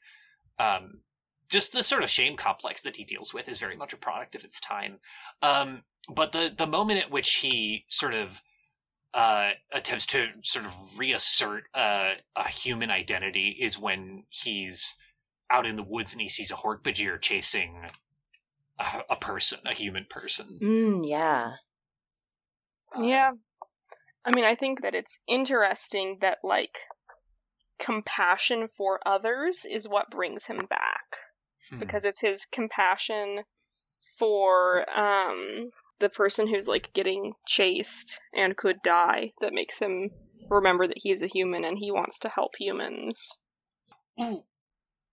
um, just the sort of shame complex that he deals with is very much a product of its time. Um, but the the moment at which he sort of uh, attempts to sort of reassert uh, a human identity is when he's out in the woods and he sees a Hork-Bajir chasing a, a person, a human person. Mm, yeah. yeah. I mean, I think that it's interesting that like compassion for others is what brings him back. Hmm. because it's his compassion for um the person who's like getting chased and could die that makes him remember that he's a human and he wants to help humans. Ooh.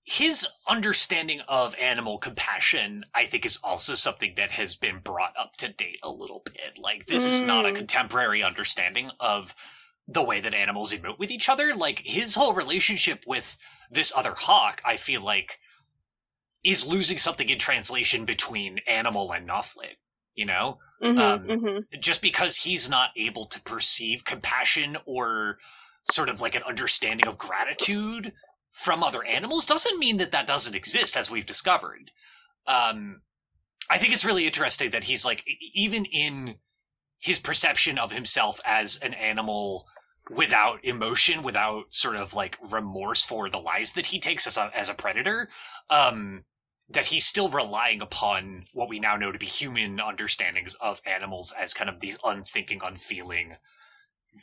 his understanding of animal compassion, I think, is also something that has been brought up to date a little bit. Like, this is not a Mm. contemporary understanding of the way that animals emote with each other. Like, his whole relationship with this other hawk, I feel like, is losing something in translation between animal and Nothlit, you know? hmm Um, hmm just because he's not able to perceive compassion or sort of like an understanding of gratitude from other animals doesn't mean that that doesn't exist as we've discovered um i think it's really interesting that he's like even in his perception of himself as an animal without emotion without sort of like remorse for the lives that he takes as a as a predator um that he's still relying upon what we now know to be human understandings of animals as kind of these unthinking, unfeeling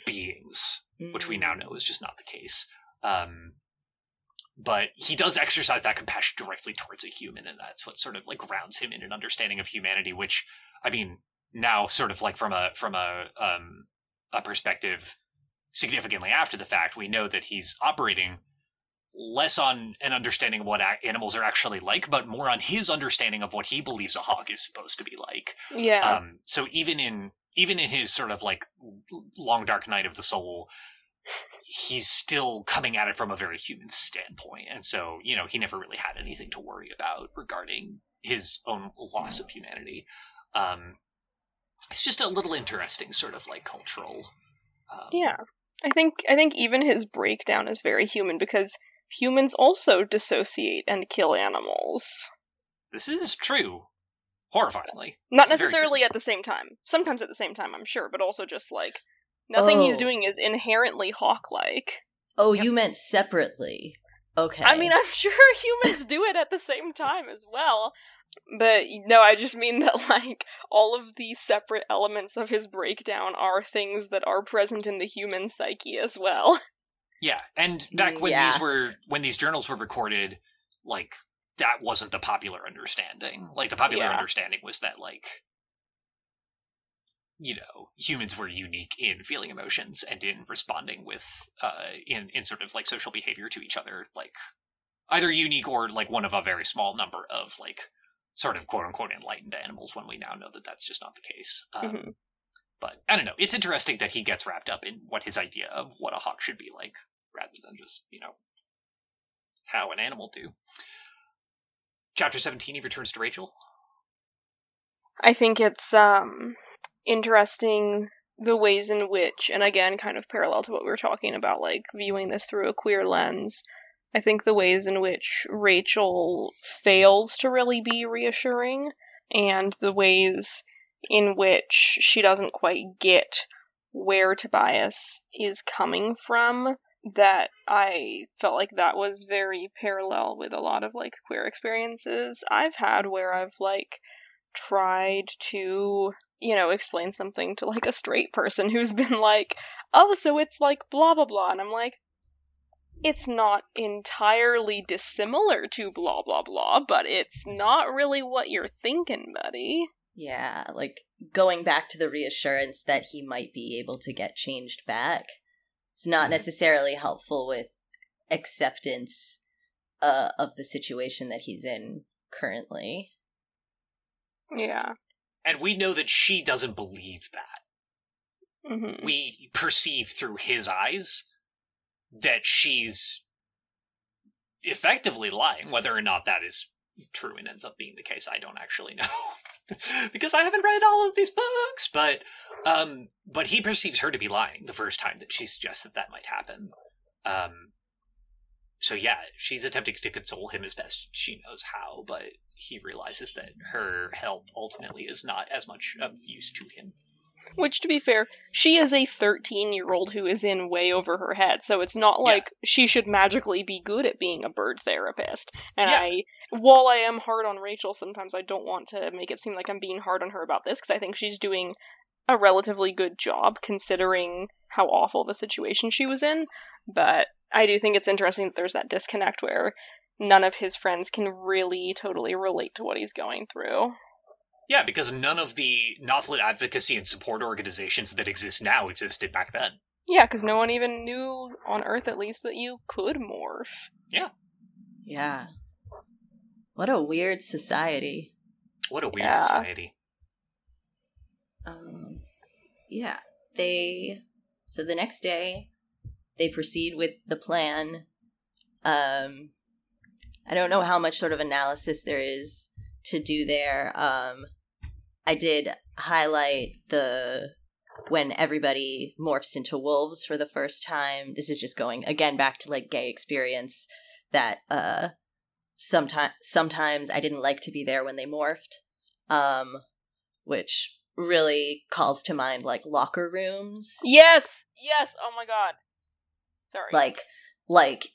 beings, which we now know is just not the case. Um, but he does exercise that compassion directly towards a human, and that's what sort of like grounds him in an understanding of humanity. Which, I mean, now sort of like from a from a um, a perspective significantly after the fact, we know that he's operating less on an understanding of what animals are actually like, but more on his understanding of what he believes a hawk is supposed to be like. Yeah. Um, so even in even in his sort of like long dark night of the soul, he's still coming at it from a very human standpoint, and so you know he never really had anything to worry about regarding his own loss of humanity. Um, it's just a little interesting, sort of like cultural. Um, yeah. I think I think even his breakdown is very human because humans also dissociate and kill animals. this is true. Horrifyingly, Not This necessarily at the same time. Sometimes at the same time, I'm sure, but also just like nothing he's Oh. doing is inherently hawk-like. Oh, you meant separately. Okay. I mean, I'm sure humans do it at the same time as well. But no, I just mean that like all of these separate elements of his breakdown are things that are present in the human psyche as well. Yeah, and back when yeah. these were when these journals were recorded, like that wasn't the popular understanding. Like the popular Yeah. understanding was that like you know humans were unique in feeling emotions and in responding with uh in in sort of like social behavior to each other like either unique or like one of a very small number of like sort of quote unquote enlightened animals when we now know that that's just not the case um, Mhm. but i don't know it's interesting that he gets wrapped up in what his idea of what a hawk should be like rather than just you know how an animal do chapter 17 he returns to rachel I think it's um interesting the ways in which, and again, kind of parallel to what we were talking about, like viewing this through a queer lens. I think the ways in which Rachel fails to really be reassuring, and the ways in which she doesn't quite get where Tobias is coming from, that I felt like that was very parallel with a lot of like queer experiences I've had where I've like tried to you know explain something to like a straight person who's been like oh so it's like blah blah blah and i'm like it's not entirely dissimilar to blah blah blah but it's not really what you're thinking buddy Yeah, like going back to the reassurance that he might be able to get changed back. It's not necessarily helpful with acceptance uh, of the situation that he's in currently. yeah and we know that she doesn't believe that hmm we perceive through his eyes that she's effectively lying. Whether or not that is true and ends up being the case, I don't actually know. because I haven't read all of these books, but um but he perceives her to be lying the first time that she suggests that that might happen. Um so yeah, she's attempting to console him as best she knows how, but he realizes that her help ultimately is not as much of use to him. Which to be fair she is a 13 year old who is in way over her head so it's not Yeah. like she should magically be good at being a bird therapist and Yeah. i while i am hard on rachel sometimes i don't want to make it seem like i'm being hard on her about this because i think she's doing a relatively good job considering how awful the situation she was in but i do think it's interesting that there's that disconnect where none of his friends can really totally relate to what he's going through Yeah, because none of the Nothlit advocacy and support organizations that exist now existed back then. yeah because no one even knew on earth at least that you could morph Yeah. Yeah. What a weird society. What a weird Yeah. society. Um, yeah. They so the next day they proceed with the plan. Um, I don't know how much sort of analysis there is to do there. Um, I did highlight the when everybody morphs into wolves for the first time. This is just going again back to like gay experience that uh sometimes sometimes I didn't like to be there when they morphed. Um which really calls to mind like locker rooms. Yes, yes. Oh my god. Sorry. Like like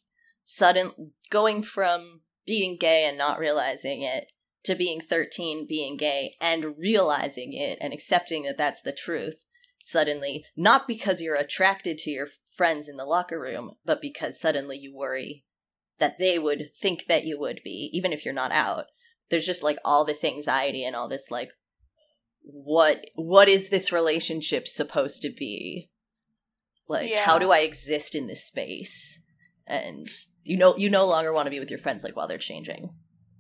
sudden going from being gay and not realizing it to being 13 being gay and realizing it and accepting that that's the truth suddenly not because you're attracted to your friends in the locker room but because suddenly you worry that they would think that you would be even if you're not out. There's just like all this anxiety and all this like what what is this relationship supposed to be? Like Yeah. how do i exist in this space? And you know you no longer want to be with your friends like while they're changing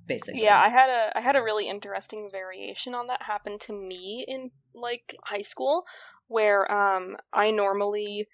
basically yeah, I had a I had a really interesting variation on that happen to me in like high school where um I normally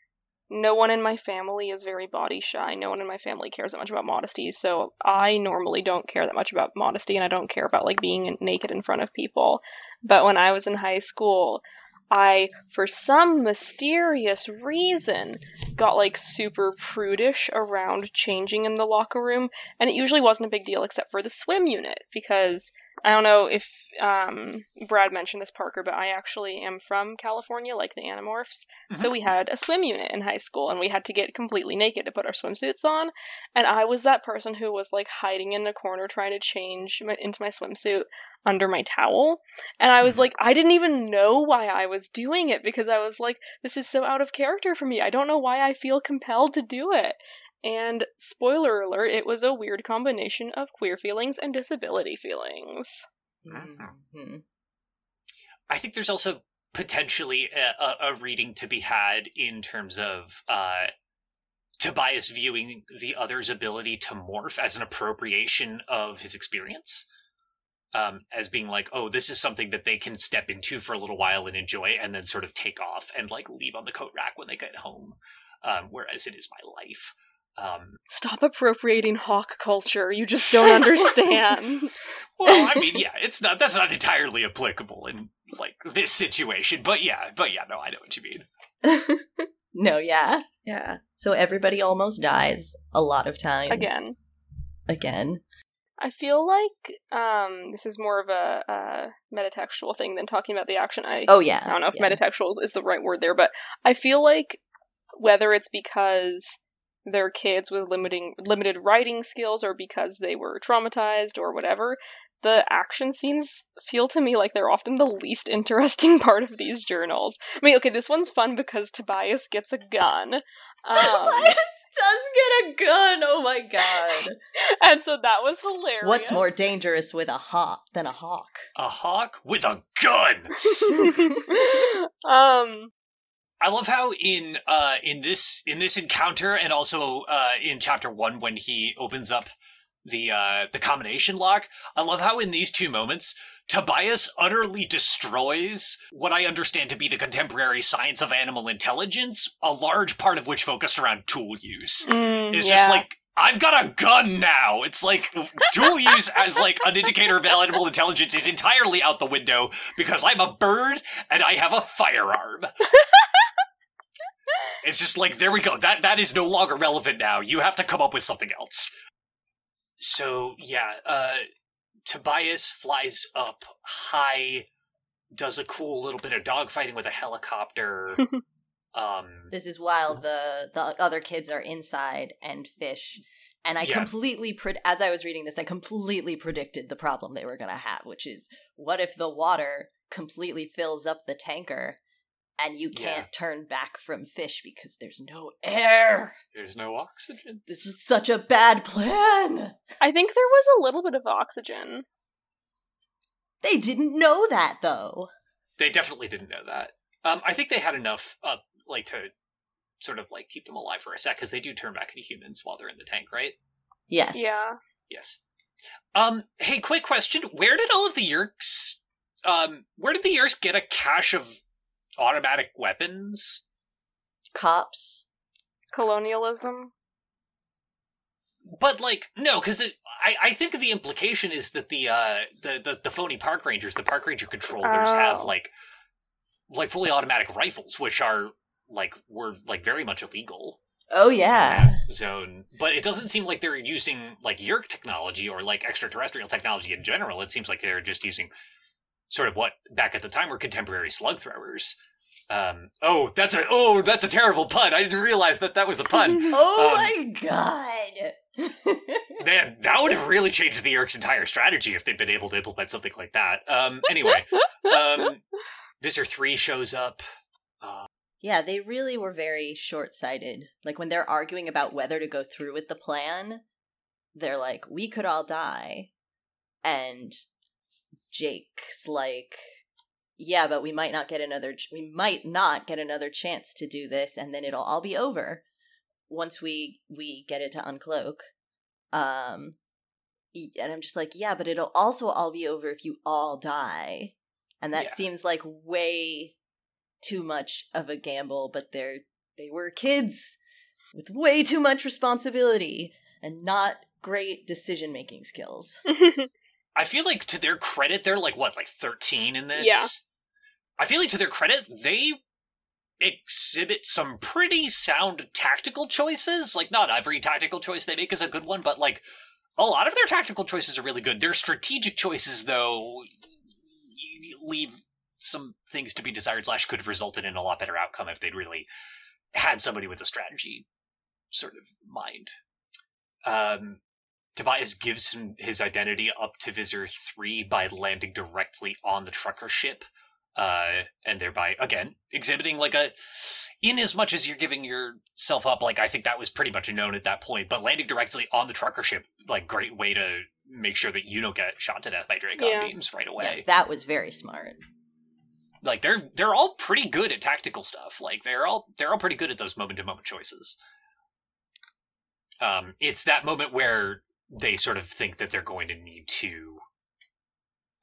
no one in my family is very body shy. No one in my family cares that much about modesty. So I normally don't care that much about modesty and I don't care about like being naked in front of people. But when I was in high school, I for some mysterious reason got like super prudish around changing in the locker room and it usually wasn't a big deal except for the swim unit because I don't know if um, Brad mentioned this, Parker, but I actually am from California, like the Animorphs. So we had a swim unit in high school, and we had to get completely naked to put our swimsuits on. And I was that person who was like hiding in a corner trying to change my, into my swimsuit under my towel. And I was Mhm. like, I didn't even know why I was doing it because I was like, this is so out of character for me. I don't know why I feel compelled to do it. And spoiler alert, it was a weird combination of queer feelings and disability feelings. Mhm. I think there's also potentially a, a, a reading to be had in terms of uh, Tobias viewing the other's ability to morph as an appropriation of his experience. Um, as being like, oh, this is something that they can step into for a little while and enjoy, and then sort of take off and like leave on the coat rack when they get home. Um, whereas it is my life. Um, Stop appropriating hawk culture. You just don't understand. well, I mean, yeah, it's not that's not entirely applicable in like this situation, but yeah, but yeah, no, I know what you mean. no, yeah. Yeah. So everybody almost dies a lot of times. Again. Again. I feel like um, this is more of a, a metatextual thing than talking about the action. I Oh, yeah. I don't know if yeah. metatextual is the right word there, but I feel like whether it's because they're kids with limiting limited writing skills or because they were traumatized or whatever, the action scenes feel to me like they're often the least interesting part of these journals. I mean, okay, this one's fun because Tobias gets a gun. Um, Tobias does get a gun. Oh my god. and so that was hilarious. What's more dangerous with a hawk than a hawk? A hawk with a gun. um I love how in uh in this in this encounter and also uh in chapter one when he opens up the uh the combination lock, I love how in these two moments Tobias utterly destroys what I understand to be the contemporary science of animal intelligence, a large part of which focused around tool use. mm, It's yeah. just like I've got a gun now. It's like tool use as like an indicator of animal intelligence is entirely out the window because I'm a bird and I have a firearm. it's just like there we go. That that is no longer relevant now. You have to come up with something else. So yeah, uh Tobias flies up high, does a cool little bit of dogfighting with a helicopter. um This is while the the other kids are inside and fish. And I Yeah. completely, pred- as I was reading this, I completely predicted the problem they were going to have, which is what if the water completely fills up the tanker and you can't turn back from fish because there's no air? there's no oxygen. This was such a bad plan. I think there was a little bit of oxygen. They didn't know that though. They definitely didn't know that. Um, I think they had enough, uh, like to sort of like keep them alive for a sec because they do turn back into humans while they're in the tank, right? Yes. Yeah. Yes. Um, hey, quick question: Where did all of the Yeerks, um, where did the Yeerks get a cache of automatic weapons? Cops. Colonialism. But like, no, because I I think the implication is that the uh the the, the phony park rangers, the park ranger controllers, have Oh. like like fully automatic rifles, which are like were like very much illegal. Oh yeah. zone. But it doesn't seem like they're using like Yeerk technology or like extraterrestrial technology in general. It seems like they're just using sort of what back at the time were contemporary slug throwers. Um, oh, that's a oh, that's a terrible pun. I didn't realize that that was a pun. Oh Um, my god. Man, that would have really changed the Yeerk's entire strategy if they'd been able to implement something like that. Um, anyway, um, Visser three shows up. Yeah, they really were very short sighted. Like when they're arguing about whether to go through with the plan, they're like, we could all die. And Jake's like, yeah, but we might not get another, ch- we might not get another chance to do this, and then it'll all be over once we we get it to uncloak. Um, and I'm just like, yeah, but it'll also all be over if you all die. And that Yeah. seems like way too much of a gamble, but they're they were kids with way too much responsibility and not great decision making skills. I feel like to their credit, they're like what, like thirteen in this. Yeah. I feel like to their credit, they exhibit some pretty sound tactical choices. Like not every tactical choice they make is a good one, but like a lot of their tactical choices are really good. Their strategic choices, though, leave some things to be desired. Slash, could have resulted in a lot better outcome if they'd really had somebody with a strategy sort of mind. Um, Tobias gives him his identity up to Visser 3 by landing directly on the trucker ship, uh, and thereby, again, exhibiting like a. In as much as you're giving yourself up, like, I think that was pretty much known at that point, but landing directly on the trucker ship, like, great way to make sure that you don't get shot to death by Dracon Yeah. beams right Yeah, away. that was very smart. like they're they're all pretty good at tactical stuff. Like they're all they're all pretty good at those moment to moment choices. Um, it's that moment where they sort of think that they're going to need to,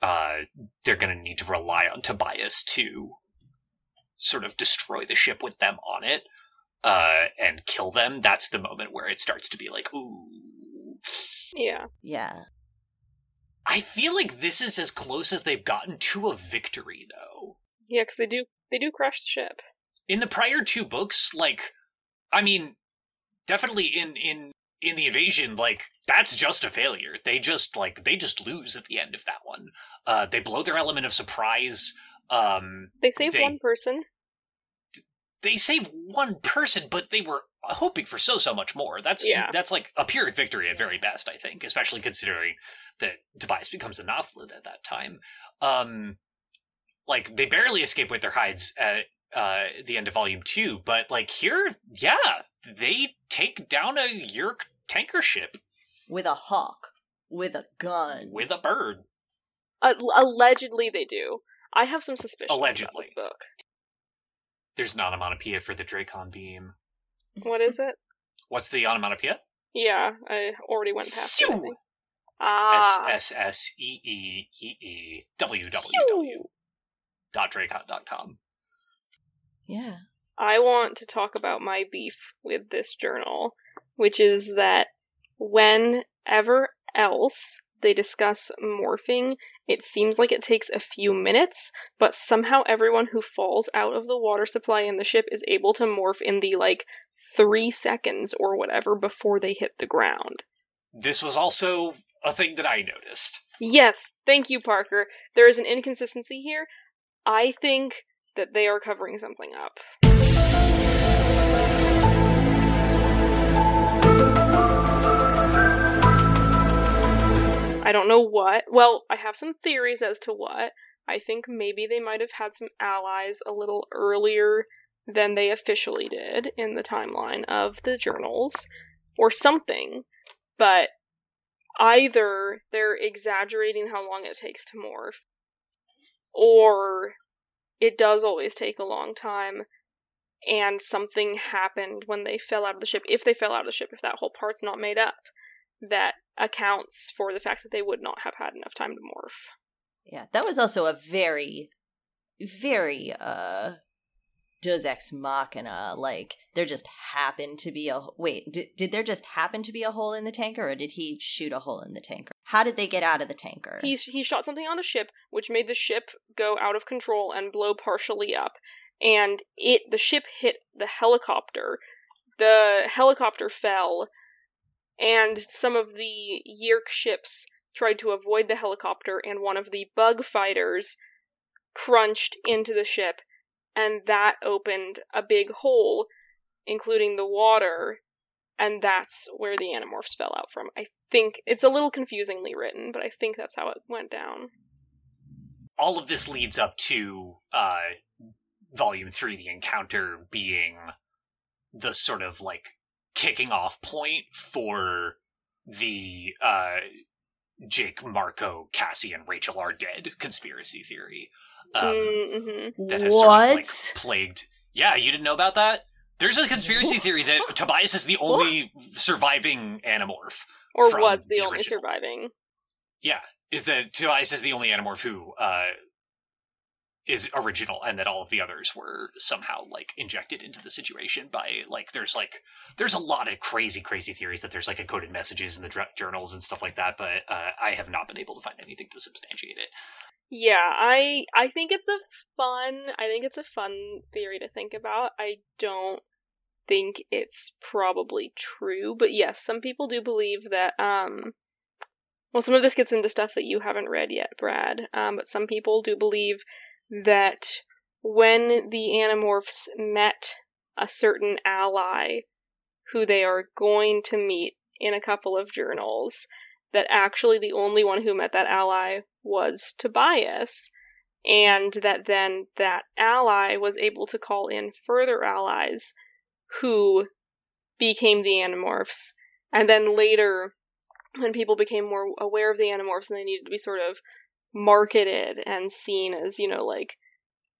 uh, they're going to need to rely on Tobias to sort of destroy the ship with them on it, uh, and kill them. That's the moment where it starts to be like, ooh. Yeah. Yeah. I feel like this is as close as they've gotten to a victory, though. Yeah, because they do they do crash the ship. in the prior two books, like, I mean, definitely in in in the invasion, like that's just a failure. They just like they just lose at the end of that one. Uh, they blow their element of surprise. Um, They save They- one person. they save one person, but they were hoping for so so much more. That's Yeah. that's like a pyrrhic victory at very best, I think, especially considering that Tobias becomes a Nothlit at that time. Um, like they barely escape with their hides at uh, the end of Volume Two, but like here, yeah, they take down a Yeerk tanker ship With a hawk. With a gun. with a bird. Uh, allegedly, they do. I have some suspicions Allegedly. about the book. There's an onomatopoeia for the Dracon beam. What is it? What's the onomatopoeia? Yeah, I already went past it. Sew. think. Ah, S S S E E E E W W W dot Dracon dot com. Yeah. I want to talk about my beef with this journal, which is that whenever else they discuss morphing, it seems like it takes a few minutes, but somehow everyone who falls out of the water supply in the ship is able to morph in the like three seconds or whatever before they hit the ground. This was also a thing that I noticed. Yes, thank you, Parker. There is an inconsistency here. I think that they are covering something up. I don't know what. Well, I have some theories as to what. I think maybe they might have had some allies a little earlier than they officially did in the timeline of the journals, or something. But either they're exaggerating how long it takes to morph, or it does always take a long time, and something happened when they fell out of the ship. If they fell out of the ship, if that whole part's not made up, that accounts for the fact that they would not have had enough time to morph. Yeah. That was also a very, very, uh, Deus Ex Machina. Like, there just happened to be a. Wait, did, did there just happen to be a hole in the tanker, or did he shoot a hole in the tanker? How did they get out of the tanker? He he shot something on the ship, which made the ship go out of control and blow partially up. And it the ship hit the helicopter. The helicopter fell, and some of the Yeerk ships tried to avoid the helicopter, and one of the bug fighters crunched into the ship, and that opened a big hole, including the water, and that's where the Animorphs fell out from. I think it's a little confusingly written, but I think that's how it went down. All of this leads up to uh, Volume 3, the encounter being the sort of like kicking off point for the uh, Jake, Marco, Cassie, and Rachel are dead conspiracy theory. Um, mm-hmm. that has sort of like plagued. Yeah, you didn't know about that? There's a conspiracy theory that Tobias is the only surviving Animorph. Or was the, the only original. surviving. Yeah, is that Tobias is the only Animorph who uh, is original, and that all of the others were somehow like injected into the situation by like there's like there's a lot of crazy crazy theories that there's like encoded messages in the dr- journals and stuff like that, but uh, I have not been able to find anything to substantiate it. Yeah, I I think it's a fun I think it's a fun theory to think about. I don't think it's probably true, but yes, some people do believe that um well, some of this gets into stuff that you haven't read yet, Brad. Um, but some people do believe that when the Animorphs met a certain ally who they are going to meet in a couple of journals, that actually the only one who met that ally was Tobias, and that then that ally was able to call in further allies who became the Animorphs, and then later, when people became more aware of the Animorphs and they needed to be sort of marketed and seen as, you know, like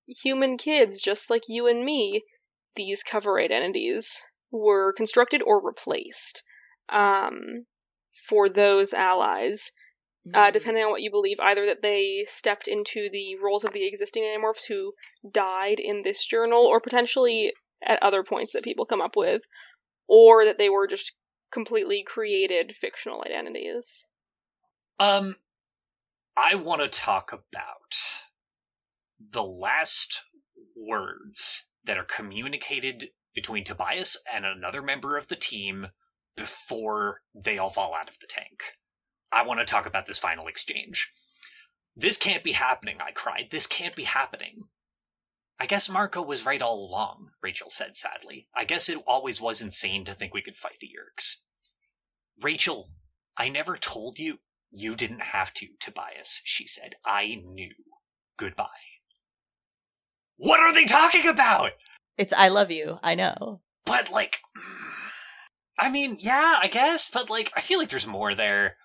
human kids just like you and me, these cover identities were constructed or replaced um, for those allies, uh, depending on what you believe, either that they stepped into the roles of the existing Animorphs who died in this journal, or potentially at other points that people come up with, or that they were just completely created fictional identities. Um, I want to talk about the last words that are communicated between Tobias and another member of the team before they all fall out of the tank. I want to talk about this final exchange. This can't be happening, I cried. This can't be happening. I guess Marco was right all along, Rachel said sadly. I guess it always was insane to think we could fight the Yeerks. Rachel, I never told you. You didn't have to, Tobias, she said. I knew. Goodbye. What are they talking about? It's I love you. I know. But, like, I mean, yeah, I guess, but, like, I feel like there's more there.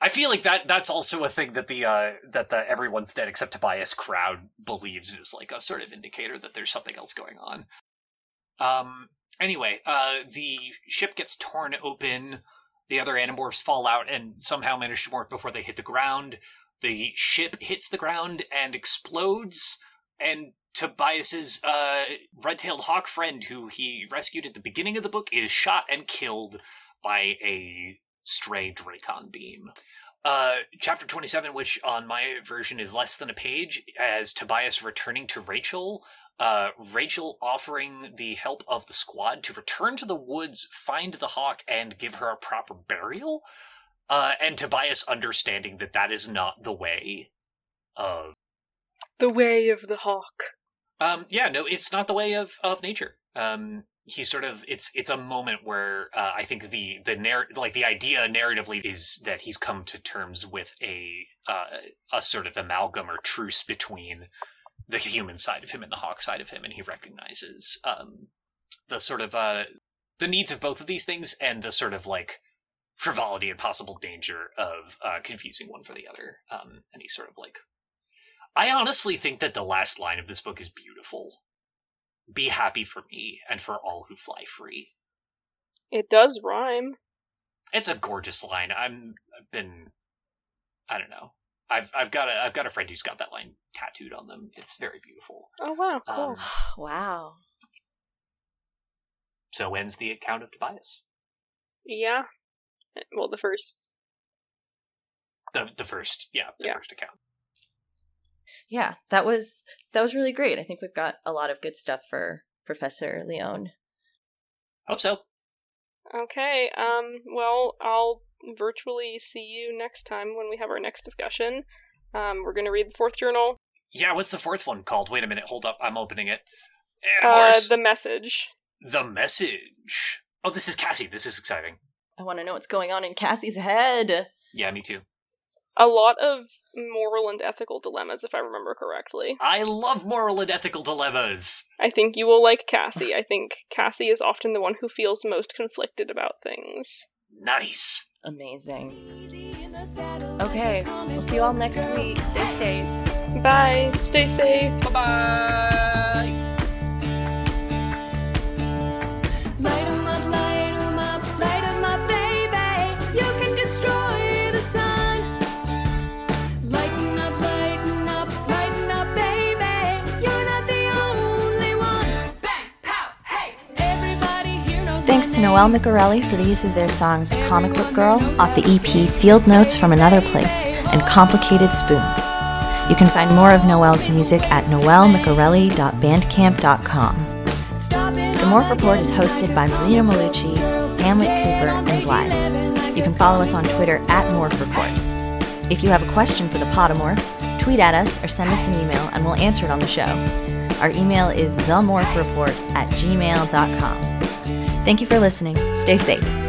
I feel like that that's also a thing that the uh that the everyone's dead except Tobias crowd believes is like a sort of indicator that there's something else going on. Um anyway, uh the ship gets torn open, the other animorphs fall out and somehow manage to morph before they hit the ground. The ship hits the ground and explodes and Tobias's uh red-tailed hawk friend who he rescued at the beginning of the book is shot and killed by a stray Dracon beam. Uh, chapter 27, which on my version is less than a page, as Tobias returning to Rachel, uh, Rachel offering the help of the squad to return to the woods, find the hawk, and give her a proper burial. Uh, and Tobias understanding that that is not the way of. The way of the hawk. Um, yeah, no, it's not the way of, of nature. Um, he's sort of it's it's a moment where uh, I think the the narr- like the idea narratively is that he's come to terms with a uh, a sort of amalgam or truce between the human side of him and the hawk side of him, and he recognizes um, the sort of uh, the needs of both of these things and the sort of like frivolity and possible danger of uh, confusing one for the other. Um, and he's sort of like, I honestly think that the last line of this book is beautiful be happy for me and for all who fly free. It does rhyme. It's a gorgeous line. I'm I've been I don't know. I've I've got a I've got a friend who's got that line tattooed on them. It's very beautiful. Oh wow, cool. Um, wow. so ends the account of Tobias. yeah. Well, the first. The the first yeah, the Yeah. first account. Yeah, that was that was really great. I think we've got a lot of good stuff for Professor Leone. Hope so. Okay. Um. Well, I'll virtually see you next time when we have our next discussion. Um. We're gonna read the fourth journal. Yeah, what's the fourth one called? Wait a minute, hold up, I'm opening it. Uh. The message. the message. Oh, this is Cassie. This is exciting. I want to know what's going on in Cassie's head. Yeah, me too. A lot of moral and ethical dilemmas, if I remember correctly. I love moral and ethical dilemmas. I think you will like Cassie. I think Cassie is often the one who feels most conflicted about things. Nice. Amazing. Okay, we'll see you all next week. Stay safe. Bye. Stay safe. Bye bye. To. Noelle Micarelli for the use of their songs Comic Book Girl off the EP Field Notes from Another Place and Complicated Spoon. You can find more of Noelle's music at it The Morph Report is hosted by. Marina Maulucci, Hamlet Cooper, and make you can follow us on Twitter at Morph Report. If you have a question for the Podimorphs, tweet at us or send us an email and we'll answer it on the show. Our email is themorphreport at gmail.com. Thank you for listening. Stay safe.